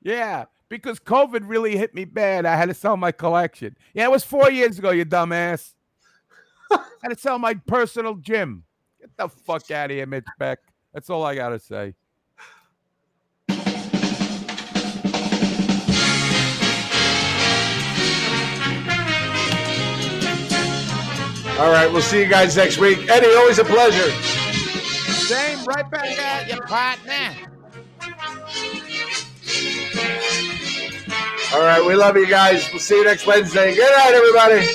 Yeah, because COVID really hit me bad. I had to sell my collection. Yeah, it was four years ago, you dumbass. I had to sell my personal gym. Get the fuck out of here, Mitch Beck. That's all I gotta say. All right, we'll see you guys next week. Eddie, always a pleasure. Same, right back at you, partner. All right, we love you guys. We'll see you next Wednesday. Good night, everybody.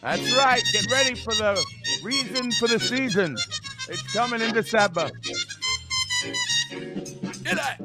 That's right. Get ready for the reason for the season. It's coming in December. Good night.